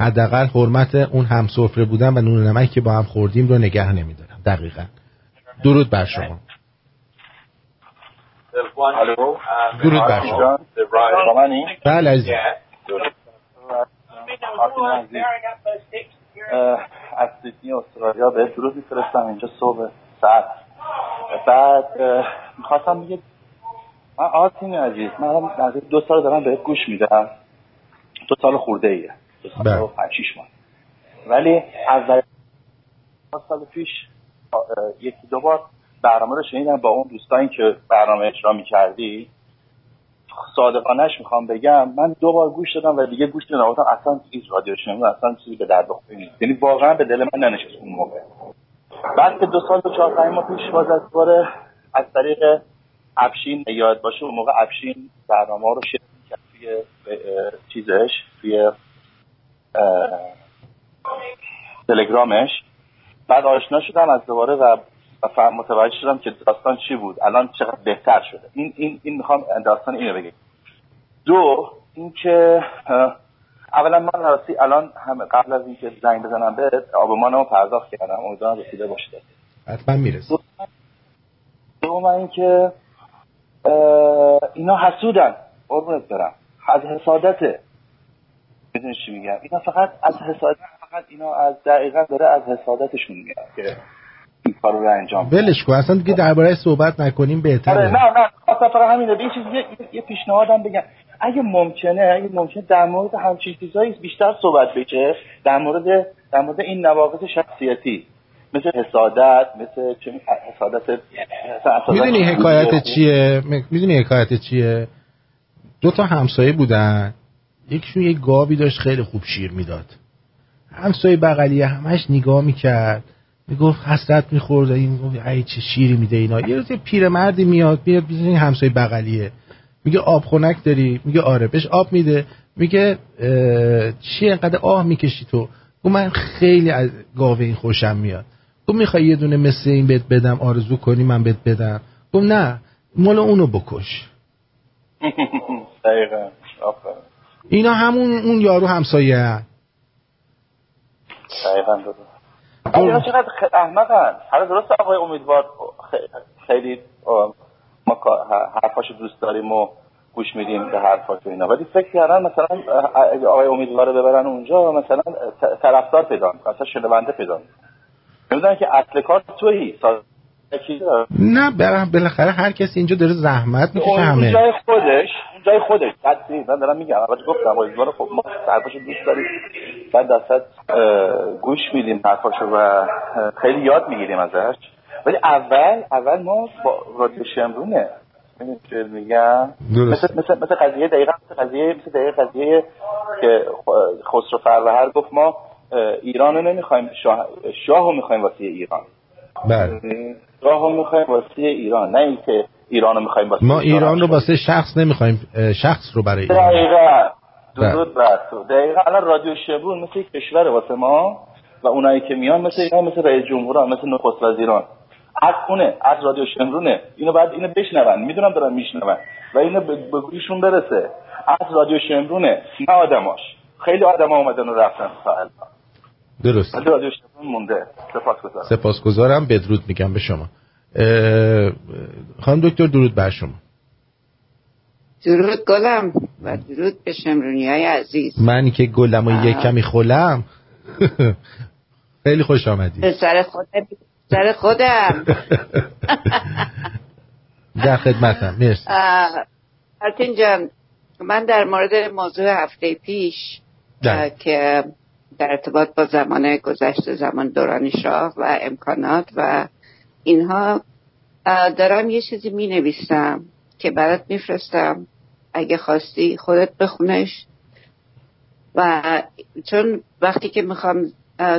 حداقل حرمت اون هم سفره بودن و نون و نمک که با هم خوردیم رو نگه نمیدارم. دقیقا. درود بر شما. الو. درود بر شما؟ بله عزیز. از سیدنی استرالیا به درود میفرستم. اینجا صبح ساعت. بعد می‌خواستم بگید من آرتین عزیز. من دو سال دارم بهت گوش میدم. دو سال خورده ایه دو سال بله. و ماه. ولی از سال پیش یکی دو بار برنامه رو شنیدم با اون دوستانی که برنامه اجرا می‌کردی. صادقانش می‌خوام بگم من دو بار گوش دادم و دیگه گوش دادم اصلا هیچ رادیو شنیدم اصلا چیزی به درد بخوری نیست. یعنی واقعا به دل من ننشست اون موقع. بعد که دو سال و چهار پنج ماه پیش باز از از طریق افشین یاد باشه اون موقع افشین برنامه رو شیر می‌کرد توی چیزش توی تلگرامش. بعد آشنا شدم از دوباره و متوجه شدم که داستان چی بود. الان چقدر بهتر شده. این این این می‌خوام داستان اینو بگم. دو اینکه اولا من راستی الان هم قبل از اینکه زنگ بزنم به آبمانمو پرداخت کردم. امیدوارم رسیده باشه. حتما می‌رسه. دوم اینکه اینا حسودن. قربونت برم. از حسادته می‌دونی چی میگم؟ اینا فقط از حسادت فقط اینا از دقیقا داره از حسادتشون میاد که این کار رو انجام. ولش کن اصلا دیگه درباره صحبت نکنیم آره بهتره نه نه خواستم فقط همینه. یه چیز یه, یه پیشنهادم بگم. اگه ممکنه اگه ممکنه در مورد همچین چیزایی بیشتر صحبت بشه در مورد در مورد این نواقص شخصیتی مثل حسادت مثل چه حسادت حسادت می‌دونی حکایت چیه؟ می‌دونی حکایت چیه؟ دو تا همسایه بودن. یکیشون یه گاوی داشت خیلی خوب شیر می‌داد. همسایه بغلیه همش نگاه می‌کرد. می‌گفت حسرت می‌خورد این می‌گفت ای چه شیری میده اینا. یه روز یه پیرمردی میاد میاد این همسایه بغلیه. میگه آب خنک داری؟ میگه آره. بهش آب میده. میگه چی انقدر آه می‌کشی تو؟ گفت من خیلی از گاوه این خوشم میاد. گفت می‌خوای یه دونه مثل این بهت بدم آرزو کنی من بهت بدم. گفت نه مال اونو بکش. دقیقا. آفرین. اینا همون اون یارو همسایه هن. دقیقا اینا چقدر خ- احمقن. حالا درست آقای امیدوار خیلی ما حرفاشو دوست داریم و گوش میدیم به حرفات و اینا. ولی فکر کردن مثلا آقای امیدوار رو ببرن اونجا مثلا طرفدار پیدا مثلا شنونده پیدا نمی‌دونن که اصل کار سازکی نه بالاخره هر کسی اینجا داره زحمت می‌کشه اون همه. جای خودش اون جای خودش. قطعی من دارم میگم. اول گفتم امیدوار خب ما حرفاشو دوست داریم. بعد دست گوش میدیم حرفاشو و خیلی یاد می‌گیریم ازش. ولی اول اول ما با رادیو شمرونه. میگم. مثل مثل مثل قضیه دقیقا مثل قضیه مثل دقیقا قضیه که خسرو فروهر گفت ما ایران رو نمی‌خوایم شاه شاه رو می‌خوایم واسه ایران. بله. راه رو می‌خوایم واسه ایران نه اینکه ایران رو می‌خوایم واسه ما ایران رو واسه شخص نمی‌خوایم شخص رو برای ایران. دقیقا. درود بر تو دقیقا الان رادیو شمرون مثل یک کشور واسه ما و اونایی که میان مثل اینا مثل رئیس جمهوران مثل نخست وزیران. از اونه از رادیو شمرونه. اینو بعد اینو بشنون. می‌دونم دارن میشنون. و اینو به گوششون برسه. از رادیو شمرونه. نه آدماش. خیلی آدم اومدن و رفتن الان درست. مونده. سپاسگزارم. سپاسگزارم. بدرود میگم به شما. خانم دکتر درود بر شما. درود گلم و درود به شمرونی های عزیز. منی که گلم و یک. کمی خولم خیلی خوش آمدی به سر خودم سر خودم. در خدمتم. مرسی. جان من در مورد موضوع هفته پیش بله. که در ارتباط با زمان گذشته زمان دوران شاه و امکانات و اینها دارم یه چیزی می نویسم که برات میفرستم. اگه خواستی خودت بخونش. و چون وقتی که می‌خوام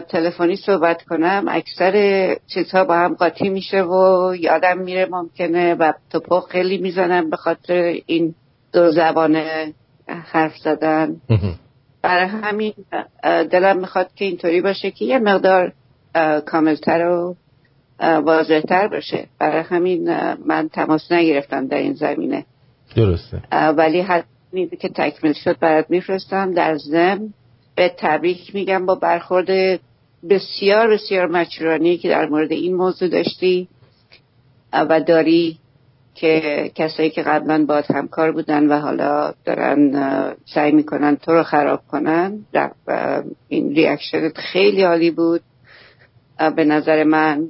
تلفنی صحبت کنم اکثر چیزها با هم قاطی میشه و یادم میره ممکنه و توپق خیلی می‌زنم به خاطر این دو زبانه حرف زدن. برای همین دلم می‌خواد که اینطوری باشه که یه مقدار کاملتر و واضحتر باشه. برای همین من تماس نگرفتم در این زمینه. درسته. ولی چیزی که تکمیل شد برات میفرستم در ضمن به تبریک میگم با برخورد بسیار بسیار مچورانی که در مورد این موضوع داشتی و داری که کسایی که قبلا باید همکار بودن و حالا دارن سعی می‌کنن تو رو خراب کنن اه، این ریاکشنت خیلی عالی بود. به نظر من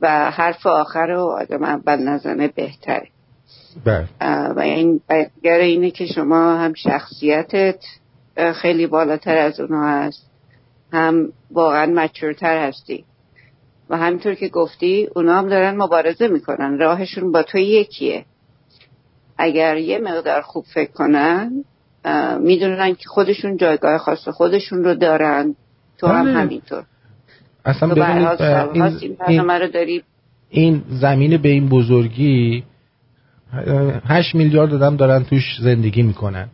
و حرف آخر رو آدم اول نزنه بهتره. بله. و این بیانگر اینه که شما هم شخصیتت خیلی بالاتر از اونها هست. هم واقعا مچورتر هستی. و همینطور که گفتی اونا هم دارن مبارزه می‌کنن. راهشون با تو یکیه. اگر یه مقدار خوب فکر کنن می‌دونن که خودشون جایگاه خاص خودشون رو دارن. تو هم بله. همینطور. اصلا ببینید این این, داری. این زمین به این بزرگی هشت میلیارد آدم دارن توش زندگی می‌کنن.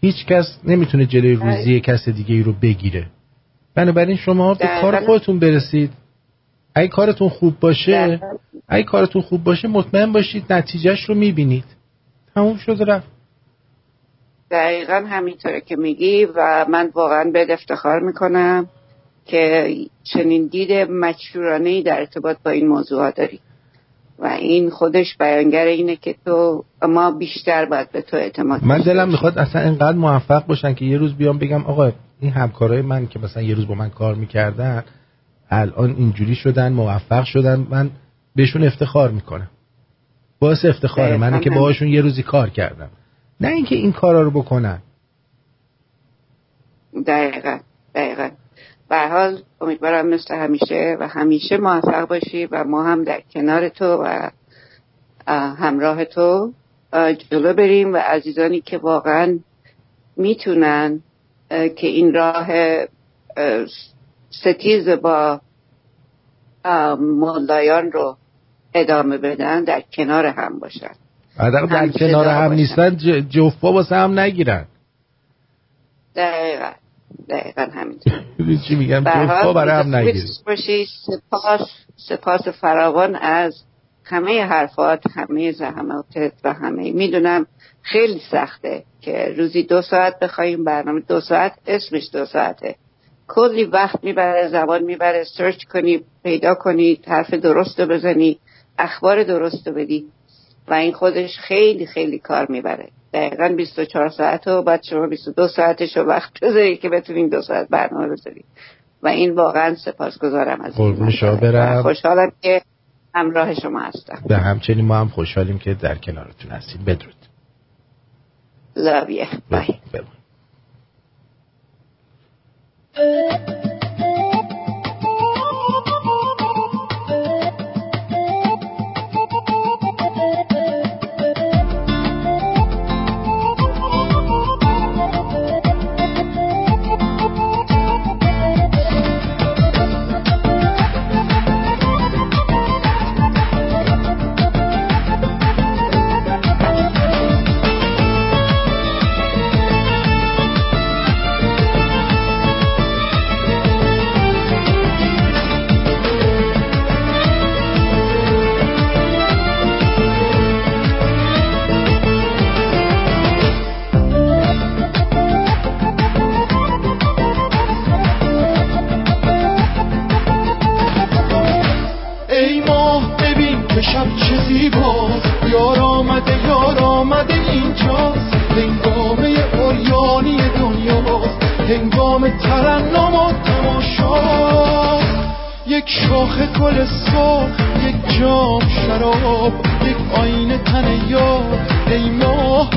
هیچ کس نمی‌تونه جلوی روزی کس دیگه ای رو بگیره. بنابراین شما به کار دقیقاً. خودتون برسید. اگه کارتون خوب باشه اگه کارتون خوب باشه مطمئن باشید نتیجهش رو می‌بینید. تموم شد رفت. دقیقا همینطوره که میگی و من واقعا به افتخار می‌کنم که چنین دید مچورانه در ارتباط با این موضوع داری. و این خودش بیانگر اینه که تو ما بیشتر باید به تو اعتماد من دلم می‌خواد اصلا انقدر موفق باشن که یه روز بیام بگم آقا این همکارای من که مثلا یه روز با من کار می‌کردن الان اینجوری شدن موفق شدن من بهشون افتخار می‌کنم. باعث افتخاره دقیقاً من که. باهاشون یه روزی کار کردم. نه اینکه این کارا رو بکنن. دقیقا دقیقا. به حال امیدوارم مثل همیشه و همیشه موفق باشی و ما هم در کنار تو و اه، همراه تو جلو بریم و عزیزانی که واقعا می‌تونن که این راه اه، ستیز با اه، مولایان رو ادامه بدن در کنار هم باشن. حداقل در کنار هم باشن. نیستن ج- جفا واسه هم نگیرن. دقیقا دقیقا همینطور. می‌دونی چی میگم؟ حال برای هم باشی سپاس سپاس فراوان از همه حرفات همه زحماتت و همه می‌دونم خیلی سخته که روزی دو ساعت بخوایم برنامه دو ساعت اسمش دو ساعته. کلی وقت می‌بره زبان می‌بره سرچ کنی پیدا کنی حرف درست رو بزنی اخبار درست رو بدی. و این خودش خیلی خیلی کار می‌بره. دقیقا 24 ساعت و بعد شما 22 ساعتش رو وقت بذارید که بتونین دو ساعت برنامه بذارید و این واقعا سپاسگزارم از قربون شما برم. خوشحالم که همراه شما هستم. به همچنین ما هم خوشحالیم که در کنارتون هستیم. بدرود. لابیه بای ای هنگام ترنم و تماشاست یک شاخ گل سرخ یک جام شراب یک آینه تن یار ای ماه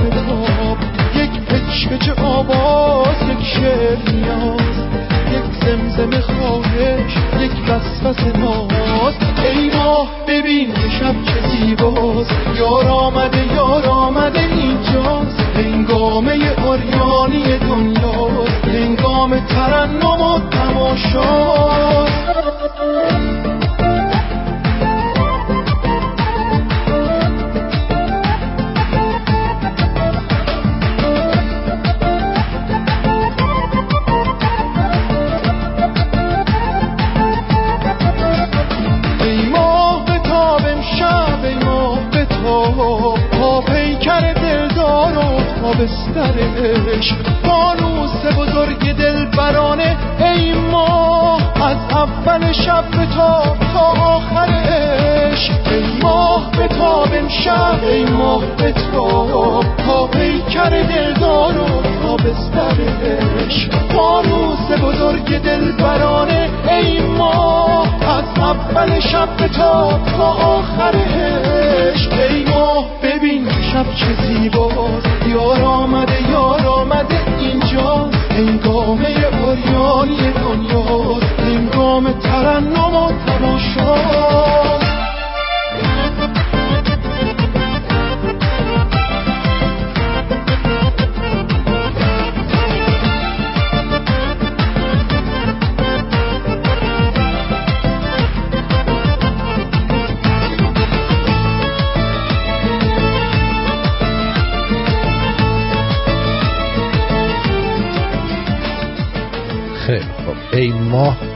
یک پچ پچ آواز یک شعر نیاز. زمزم خواهش یک وسوس ناز ای ماه ببین شب چه زیباست. یار آمده یار آمده اینجاست. هنگامه اوریانی دنیاست. هنگام ترنم و تماشاست. تا بستر عشق فانوس بزرگ دلبرانه. ای ماه از اول شب بتاب تا آخر عشق. ای ماه بتاب امشب ای ماه بتاب تا پیکر دلدار و تا بستر عشق. فانوس بزرگ دلبرانه. ای ماه از اول شب بتاب تا آخر عشق. ای ماه شب چه زیباست. یار آمده یار آمده اینجاست. هنگامه اوریانی دنیاست. هنگام ترنم و تماشاست.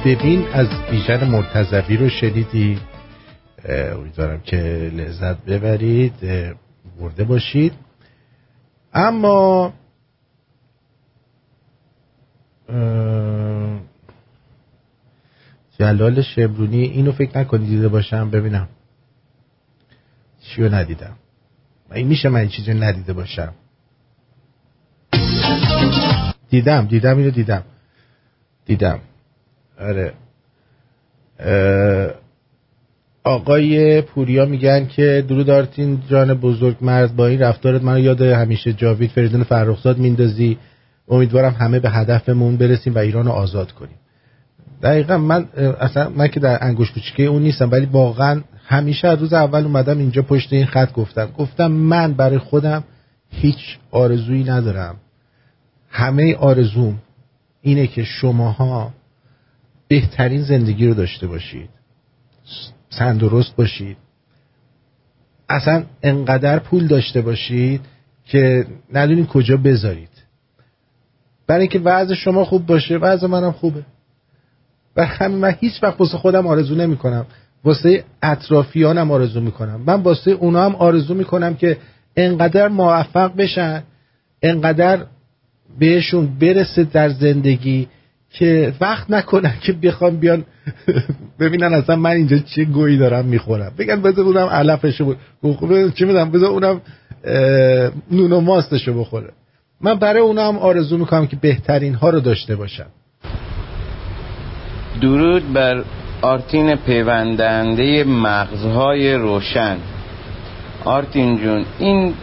ببین از بیژن مرتضوی رو شنیدی؟ اه، امیدوارم که لذت ببرید برده باشید. اما جلال شمرونی اینو فکر نکنی دیده باشم ببینم. چیو ندیدم؟ این میشه من این چیزی ندیده باشم. دیدم دیدم اینو دیدم. دیدم. آره. آقای پوریا میگن که درود آرتین جان بزرگ مرد با این رفتارت منو یاد همیشه جاوید فریدون فرخزاد میندازی. امیدوارم همه به هدفمون برسیم و ایران رو آزاد کنیم. دقیقا من اصلا من که در انگوش کوچیکه اون نیستم ولی واقعا همیشه از روز اول اومدم اینجا پشت این خط گفتم. گفتم من برای خودم هیچ آرزویی ندارم. همه آرزوم اینه که شماها بهترین زندگی رو داشته باشید. تندرست باشید. اصلا انقدر پول داشته باشید که ندونید کجا بذارید. برای اینکه وضع شما خوب باشه وضع منم خوبه. و همین من هیچ وقت واسه خودم آرزو نمی کنم واسه اطرافیانم آرزو می‌کنم. من واسه اونا هم آرزو می‌کنم که انقدر موفق بشن انقدر بهشون برسه در زندگی. که وقت نکنن که بخوام بیان. ببینن اصلا من اینجا چه گویی دارم می‌خورم. بگن بذار اونم علفشو بخوره چی میدم بذار اونم نون و ماستشو بخوره. من برای اونم آرزو می‌کنم که بهترین ها رو داشته باشم درود بر آرتین پیوندنده مغزهای روشن. آرتین جون این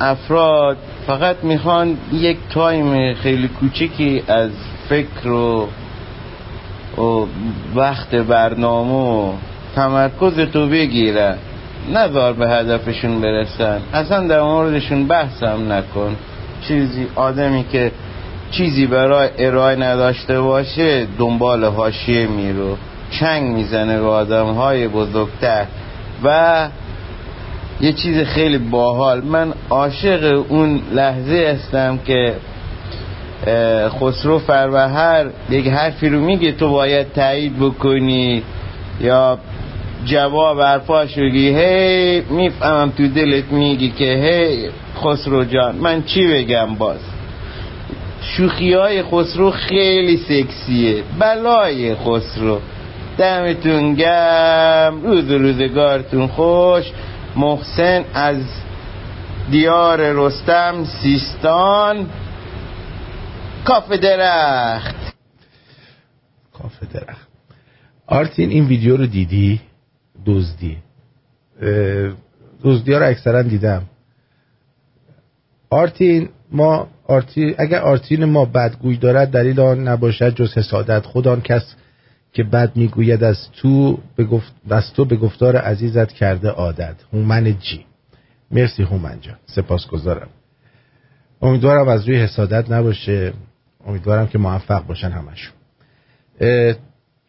افراد فقط می‌خوان یک تایم خیلی کوچکی از فکر و, وقت برنامه و تمرکز تو بگیرن. نذار به هدفشون برسن. اصلا در موردشون بحثم نکن. چیزی آدمی که چیزی برای ارائه نداشته باشه دنبال حاشیه میرو چنگ می‌زنه به آدم های بزرگتر. و یه چیز خیلی باحال. من عاشق اون لحظه هستم که خسرو فروهر یک حرفی رو میگه تو باید تایید بکنی یا جواب حرفاش بگی. هی می‌فهمم تو دلت میگی که هی خسرو جان من چی بگم باز؟ شوخی های خسرو خیلی سکسیه. بلای خسرو. دمتون گم روز روزگارتون خوش. محسن از دیار رستم سیستان. کافه درخت. کافه درخت. آرتین این ویدیو رو دیدی؟ دزدی. دزدی ها رو اکثرا دیدم. آرتین ما آرتین اگر آرتین ما بدگوی دارد دلیل آن نباشد جز حسادت. خود کس که بد می‌گوید از تو به گفت تو به گفتار عزیزت کرده عادت. هومن جی. مرسی هومن جان. سپاسگزارم. امیدوارم از روی حسادت نباشه. امیدوارم که موفق باشن همشون.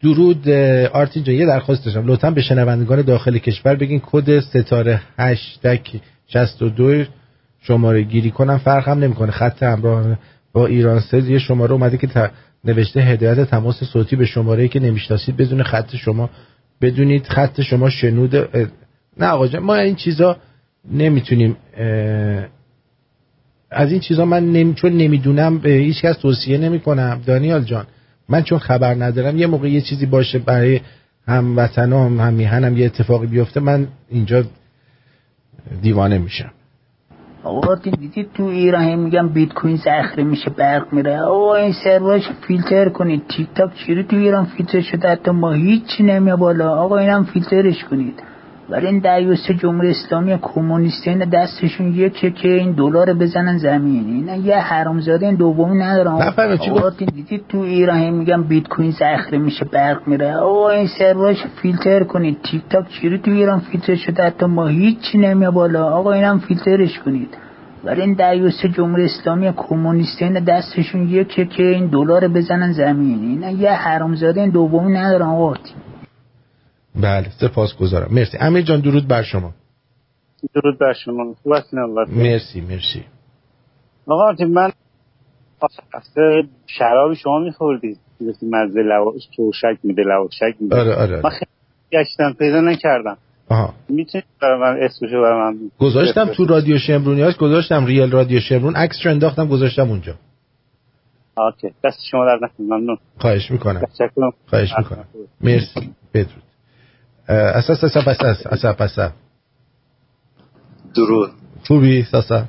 درود آرتین جان یه درخواست داشتم. لطفا به شنوندگان داخل کشور بگین کد ستاره 8 62 شماره گیری کنم. فرق هم نمی‌کنه. خط همراه با ایران سز یه شماره اومده که نوشته هدایت تماس صوتی به شماره که نمی‌شناسید. بدون خط شما بدونید. خط شما شنود نه آقا ما این چیزا نمی‌تونیم از این چیزا من نمی... چون نمی‌دونم به هیچ کس توصیه نمی‌کنم. دانیال جان من چون خبر ندارم یه موقع یه چیزی باشه برای هم وطن هم, میهنم یه اتفاقی بیفته من اینجا دیوانه میشم. آقا دیدید تو ایران میگم بیت کوین زخره میشه برق میره. آقا این سرورش فیلتر کنید. تیک تاک چیری تو ایران فیلتر شده حتی ما هیچی نمیه بالا. آقا اینم فیلترش کنید. ولی این دیوست جمهوری اسلامی کمونیستین دستشون یکه که این دلار بزنن زمین. اینا یه حرامزاده این دومی ندارن. آقا دیدید تو ایران میگم بیت کوین زخره میشه برق میره. آقا این سرورش فیلتر کنید. تیک تاک چیری تو ایران فیلتر شده؟ حتی ما هیچی نمیه بالا. آقا اینم فیلترش کنید. ولی این دیوست جمهوری اسلامی کمونیستین دستشون یکه که این دلار بزنن زمین. اینا یه حرامزاده این دومی ندارن. آقا بله سپاس گذارم مرسی. امیر جان درود بر شما. درود بر شما. هستین مرسی مرسی. آقا من اصلا شرابی شما میخوردید مزه لواش توشک میده لواشک میده. آره آره, من خیلی گشتم پیدا نکردم. آها. می‌تونید برای من اسمشو برای من گذاشتم تو رادیو شمرونیاش گذاشتم ریال رادیو شمرون عکس رو انداختم گذاشتم اونجا. اوکی. دست شما در نکنم ممنون. خواهش می‌کنم. خواهش می‌کنم. مرسی. بدرود. اساس اساس اساس اساس اساس درود. خوبی؟ ساسا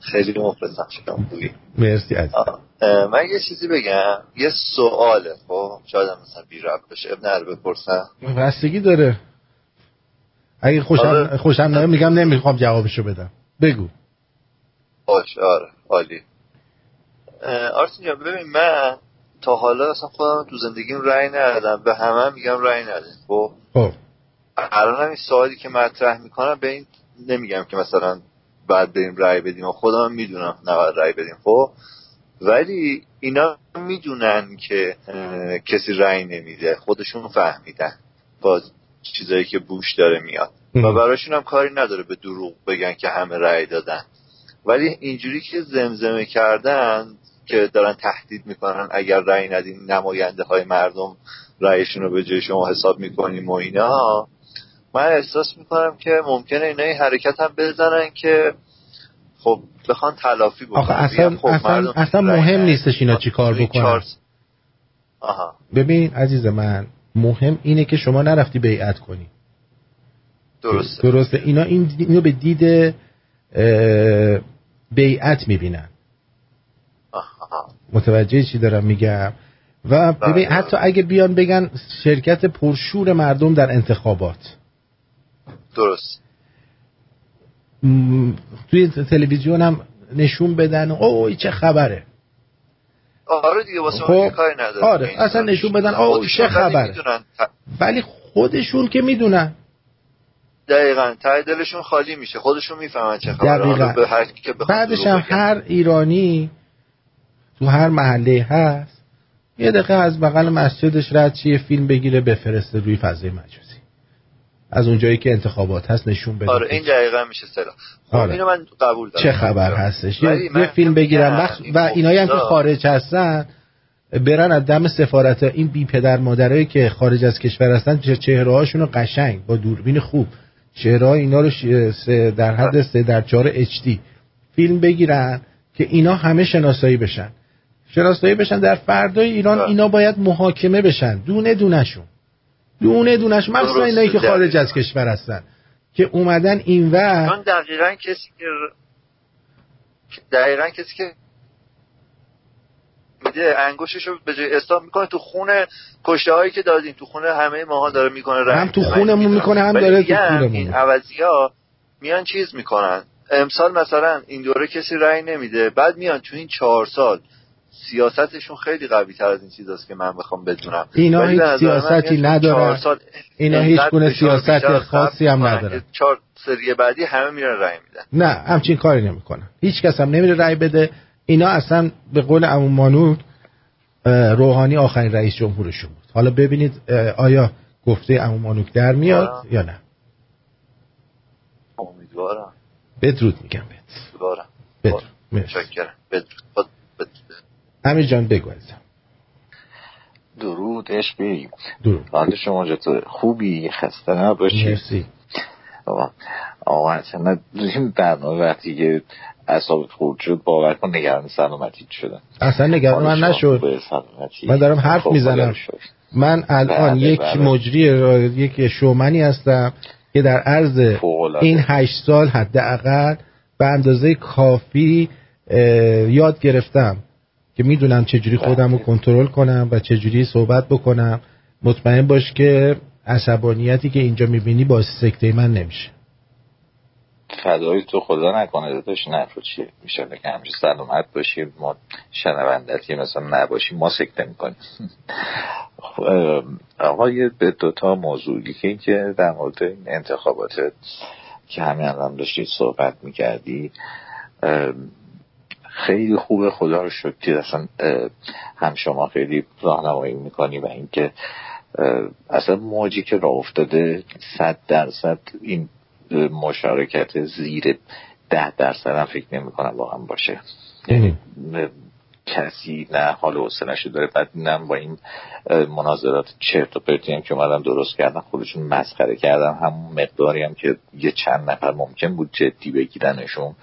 خیلی مخلصم شما خوبی. مرسی از من یه چیزی بگم. یه سواله خب؟ شاید مثلا بی رب بشه. ابن عربه بپرسم بستگی داره. اگه خوشم آره. خوشم نمیگم میگم نمی‌خوام جوابشو بدم. بگو. باش آره. عالی. آرسین ببین من تا حالا اصلا خودم تو زندگیم رأی ندادم. به همه میگم رأی ندادم خب؟ الان این سوالی که مطرح می‌کنم به این نمیگم که مثلا بعد بریم رأی بدیم. و خودم می‌دونم نباید رأی بدیم. خب؟ ولی اینا می‌دونن که کسی رأی نمیده. خودشون فهمیدن با چیزایی که بوش داره میاد. و براشون هم کاری نداره به دروغ بگن که همه رأی دادن. ولی اینجوری که زمزمه کردن که دارن تهدید می‌کنن اگر رأی ندین نماینده های مردم رأیشون رو به جای شما حساب می‌کنیم و اینا. من احساس می‌کنم که ممکنه اینا این حرکت هم بزنن که خب بخوان تلافی بکنن. آخه اصلا, خب اصلا, اصلا مهم نیستش اینا چی کار بکنن. ببین عزیز من مهم اینه که شما نرفتی بیعت کنی. درسته. درسته. اینا این اینو به دید بیعت می‌بینن. متوجه چی دارم میگم؟ و ببین حتی اگه بیان بگن شرکت پرشور مردم در انتخابات. درست. م... توی تلویزیون هم نشون بدن اوه چه خبره. آره دیگه واسه خب کاری نداره. آره اصلا نشون بدن اوه چه خبره. ولی خودشون که می‌دونن. دقیقا ته دلشون خالی میشه. خودشون می‌فهمن چه خبره. به هر که بعدش هم هر ایرانی تو هر محله هست یه دقیقه از بغل مسجدش رد چیه فیلم بگیره بفرسته روی فضای مجازی. از اونجایی که انتخابات هست نشون بده. آره این دقیقا میشه سلا آره. اینو من قبول دارم. چه خبر هستش؟ یه, فیلم بگیرن. بخ... و اینایی هم که خارج هستن برن از دم سفارت. این بی پدر مادرایی که خارج از کشور هستن چهره هاشون رو قشنگ با دوربین خوب. چهره اینا رو. در حد سه در چهار اچ فیلم بگیرن که اینا همه شناسایی بشن. شناسایی بشن در فردای ایران اینا باید محاکمه بشن. دونه دونشون دونه دونش مخصوصا اینایی که خارج از کشور هستن. که اومدن این و دقیقا کسی که دقیقا کسی که میده انگوشش رو به جای استاب می‌کنه تو خونه کشته هایی که دادیم تو خونه همه ماها داره می‌کنه هم تو خونمون می‌کنه هم داره تو خونمون. این عوضی ها میان چیز می‌کنن. امسال مثلا این دوره کسی رأی نمیده. بعد میان تو این چهار سال. سیاستشون خیلی قوی تر از این چیزاست که من بخوام بدونم. اینا هیچ سیاستی نداره اینا هیچ گونه سیاست خاصی هم نداره چهار سری بعدی همه میرن رأی میدن. نه همچین کاری نمی‌کنن. هیچ کس هم نمیره رأی بده. اینا اصلا به قول عمو مانوک روحانی آخرین رئیس جمهورشون بود. حالا ببینید آیا گفته عمو مانوک در میاد آه. یا نه؟ امیدوارم. بدرود میگم بهت. بدرود. متشکرم. بدرود. امیر جان بگو ازم درود عشقی درود. حال شما چطور خوبی خسته نباشی مرسی. آقا اصلا این برنامه وقتی که اصاب خورد شد باور کن نگران سلامتی شدن اصلا نگران من نشد. من دارم حرف می‌زنم. من الان یک مجری یک شومنی هستم که در عرض این هشت سال حداقل به اندازه کافی یاد گرفتم. که می‌دونم چجوری خودم رو کنترل کنم و چجوری صحبت بکنم. مطمئن باش که عصبانیتی که اینجا می‌بینی با سکته من نمیشه. فدای تو خدا نکنه داداش. نه رو چیه میشه که همیشه سلامت باشیم ما شنوندتی مثلا نباشیم ما سکته می‌کنیم. آقای به دوتا موضوعی که این که در مورد این انتخابات که همین الان داشتید صحبت می‌کردی خیلی خوبه. خدا رو شکر اصلا هم شما خیلی راهنمایی می‌کنی و اینکه اصلا موجی که راه افتاده صد درصد این مشارکت زیر ده درصد هم فکر نمی کنم واقعا باشه. یعنی کسی نه حال حوصله‌شو داره بعد نه با این مناظرات چرت و پرتی هم که اومدن درست کردن خودشون مسخره کردن. همون مقداری هم که یه چند نفر ممکن بود جدی بگیرنشون.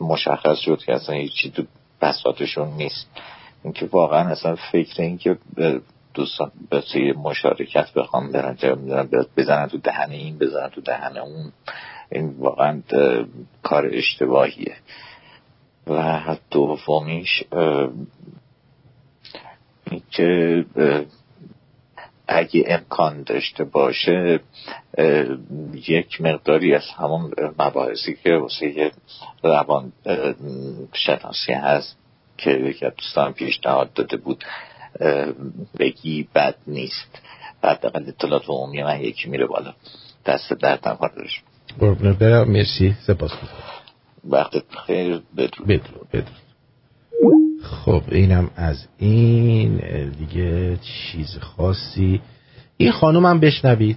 مشخص شد که اصلا هیچی تو بساتشون نیست. اینکه واقعا اصلا فکر این که دوستان به مشارکت بخوام برن بزنن تو دهن این بزنن تو دهن اون. این واقعا کار اشتباهیه. و دومیش که اگه امکان داشته باشه یک مقداری از همون مباحثی که واسه روان شناسی هست که یکی دوستان پیشنهاد داده بود بگی بد نیست. حداقل اطلاعات عمومی من یکی میره بالا. دست درد نکنه برم. مرسی. سپاس. وقتت خیر بدرود. بدرود بدرود. خب اینم از این دیگه چیز خاصی. این خانوم هم بشنوید.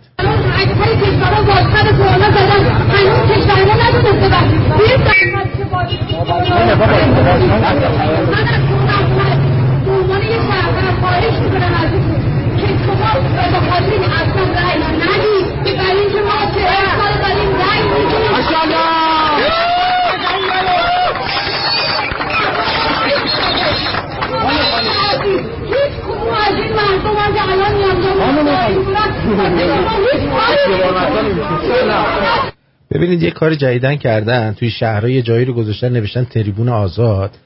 ببینید یه کار جدیدن کردن. توی شهرهای جایی رو گذاشتن نوشتن تریبون آزاد.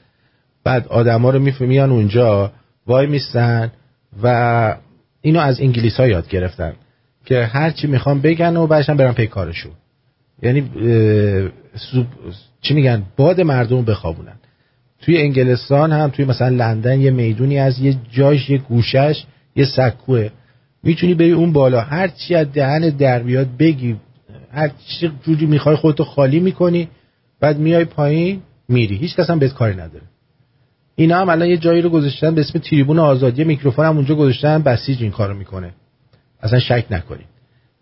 بعد آدما رو میان اونجا وای میستن و اینو از انگلیس ها یاد گرفتن که هرچی می‌خوام بگن و بعدشن برن پی کارشون. یعنی چی میگن؟ باد مردم بخوابونن. توی انگلستان هم توی مثلا لندن یه می‌دونی از یه جاش یه گوشش یه سکوه. می‌تونی بری اون بالا. هر چی از دهن در بیاد بگی. هر چی جوری می‌خوای خودتو خالی می‌کنی بعد میای پایین میری. هیچ کس هم بهت کاری نداره. اینا هم الان یه جایی رو گذاشتن به اسم تریبون آزادی. میکروفون هم اونجا گذاشتن. بسیج این کارو می‌کنه. اصلا شک نکنید.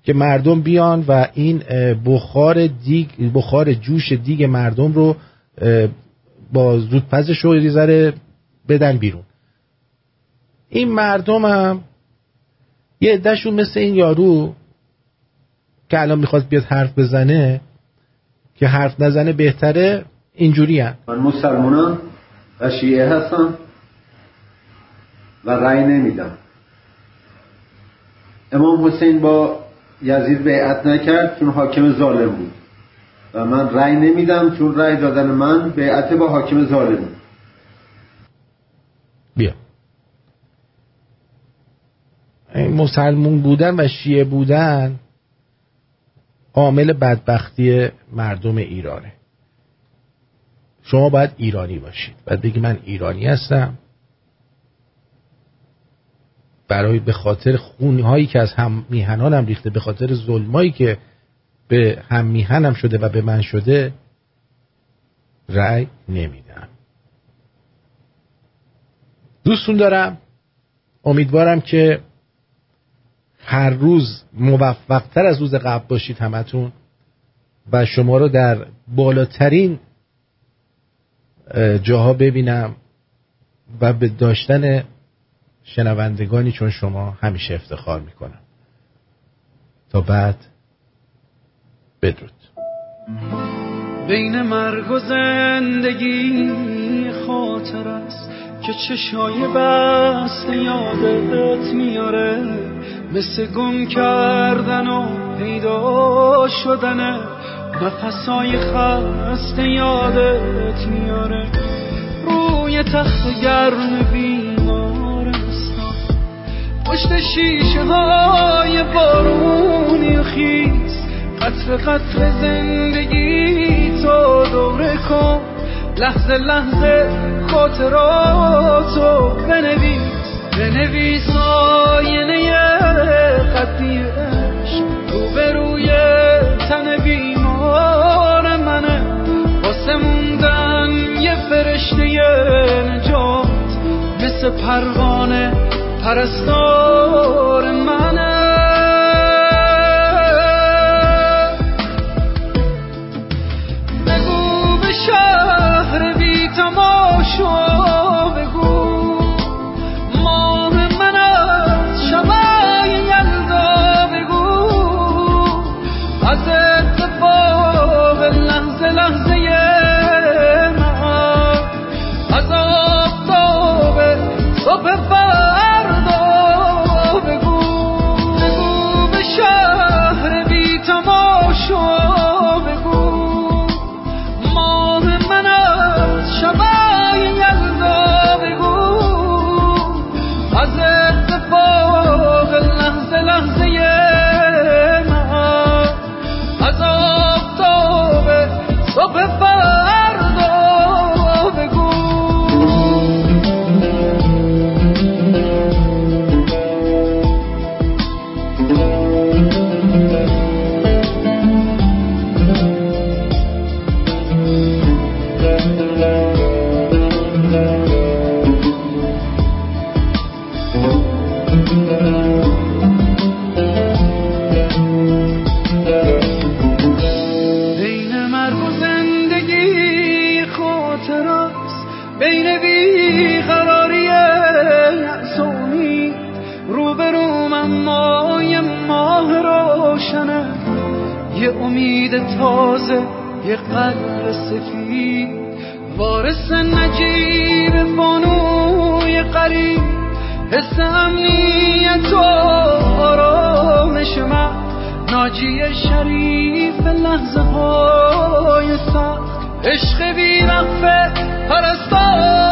که مردم بیان و این بخار دیگ بخار جوش دیگ مردم رو با زودپزش رو ذره بدن بیرون. این مردم هم یه عدهشون مثل این یارو که الان می‌خواد بیاد حرف بزنه که حرف نزنه بهتره اینجوری هم. من مسلمانان و شیعه هستم و رأی نمیدم. امام حسین با یزید بیعت نکرد چون حاکم ظالم بود. و من رأی نمیدم چون رأی دادن من بیعت با حاکم ظالم. بیا. مسلمون بودن و شیعه بودن عامل بدبختی مردم ایرانه. شما باید ایرانی باشید. باید بگی من ایرانی هستم. برای به خاطر خونهایی که از هم میهنانم ریخته به خاطر ظلمایی که به هم میهنم شده و به من شده رأی نمیدم. دوستون دارم امیدوارم که هر روز موفقتر از روز قبل باشید همتون و شما رو در بالاترین جاها ببینم و به داشتن شنوندگانی چون شما همیشه افتخار می‌کنم. تا بعد بدرود. بین مرگ و زندگی خاطر است که چشای بست یادت میاره. مثل گم کردن و پیدا شدن نفسای خسته یادت میاره. روی تخت گرم بیمارستان پشت شیشه های بارونی خیز قطر قطر زندگی تو دوره کن. لحظه لحظه خاطراتو بنویس. بنویس آینه عشق. رو به روی تن بیمار منه. واسه موندن یه فرشته نجات. مثل پروانه پرستار منه. شهر بی تماشا بگو. ماه من از شبای یلدا بگو. از اتفاق لحظه لحظه تازه یه قلب سفید. وارث نجیب بانوی قریب. حس امنیت و آرامش من. ناجی شریف لحظه های سخت. عشق بی پرستار.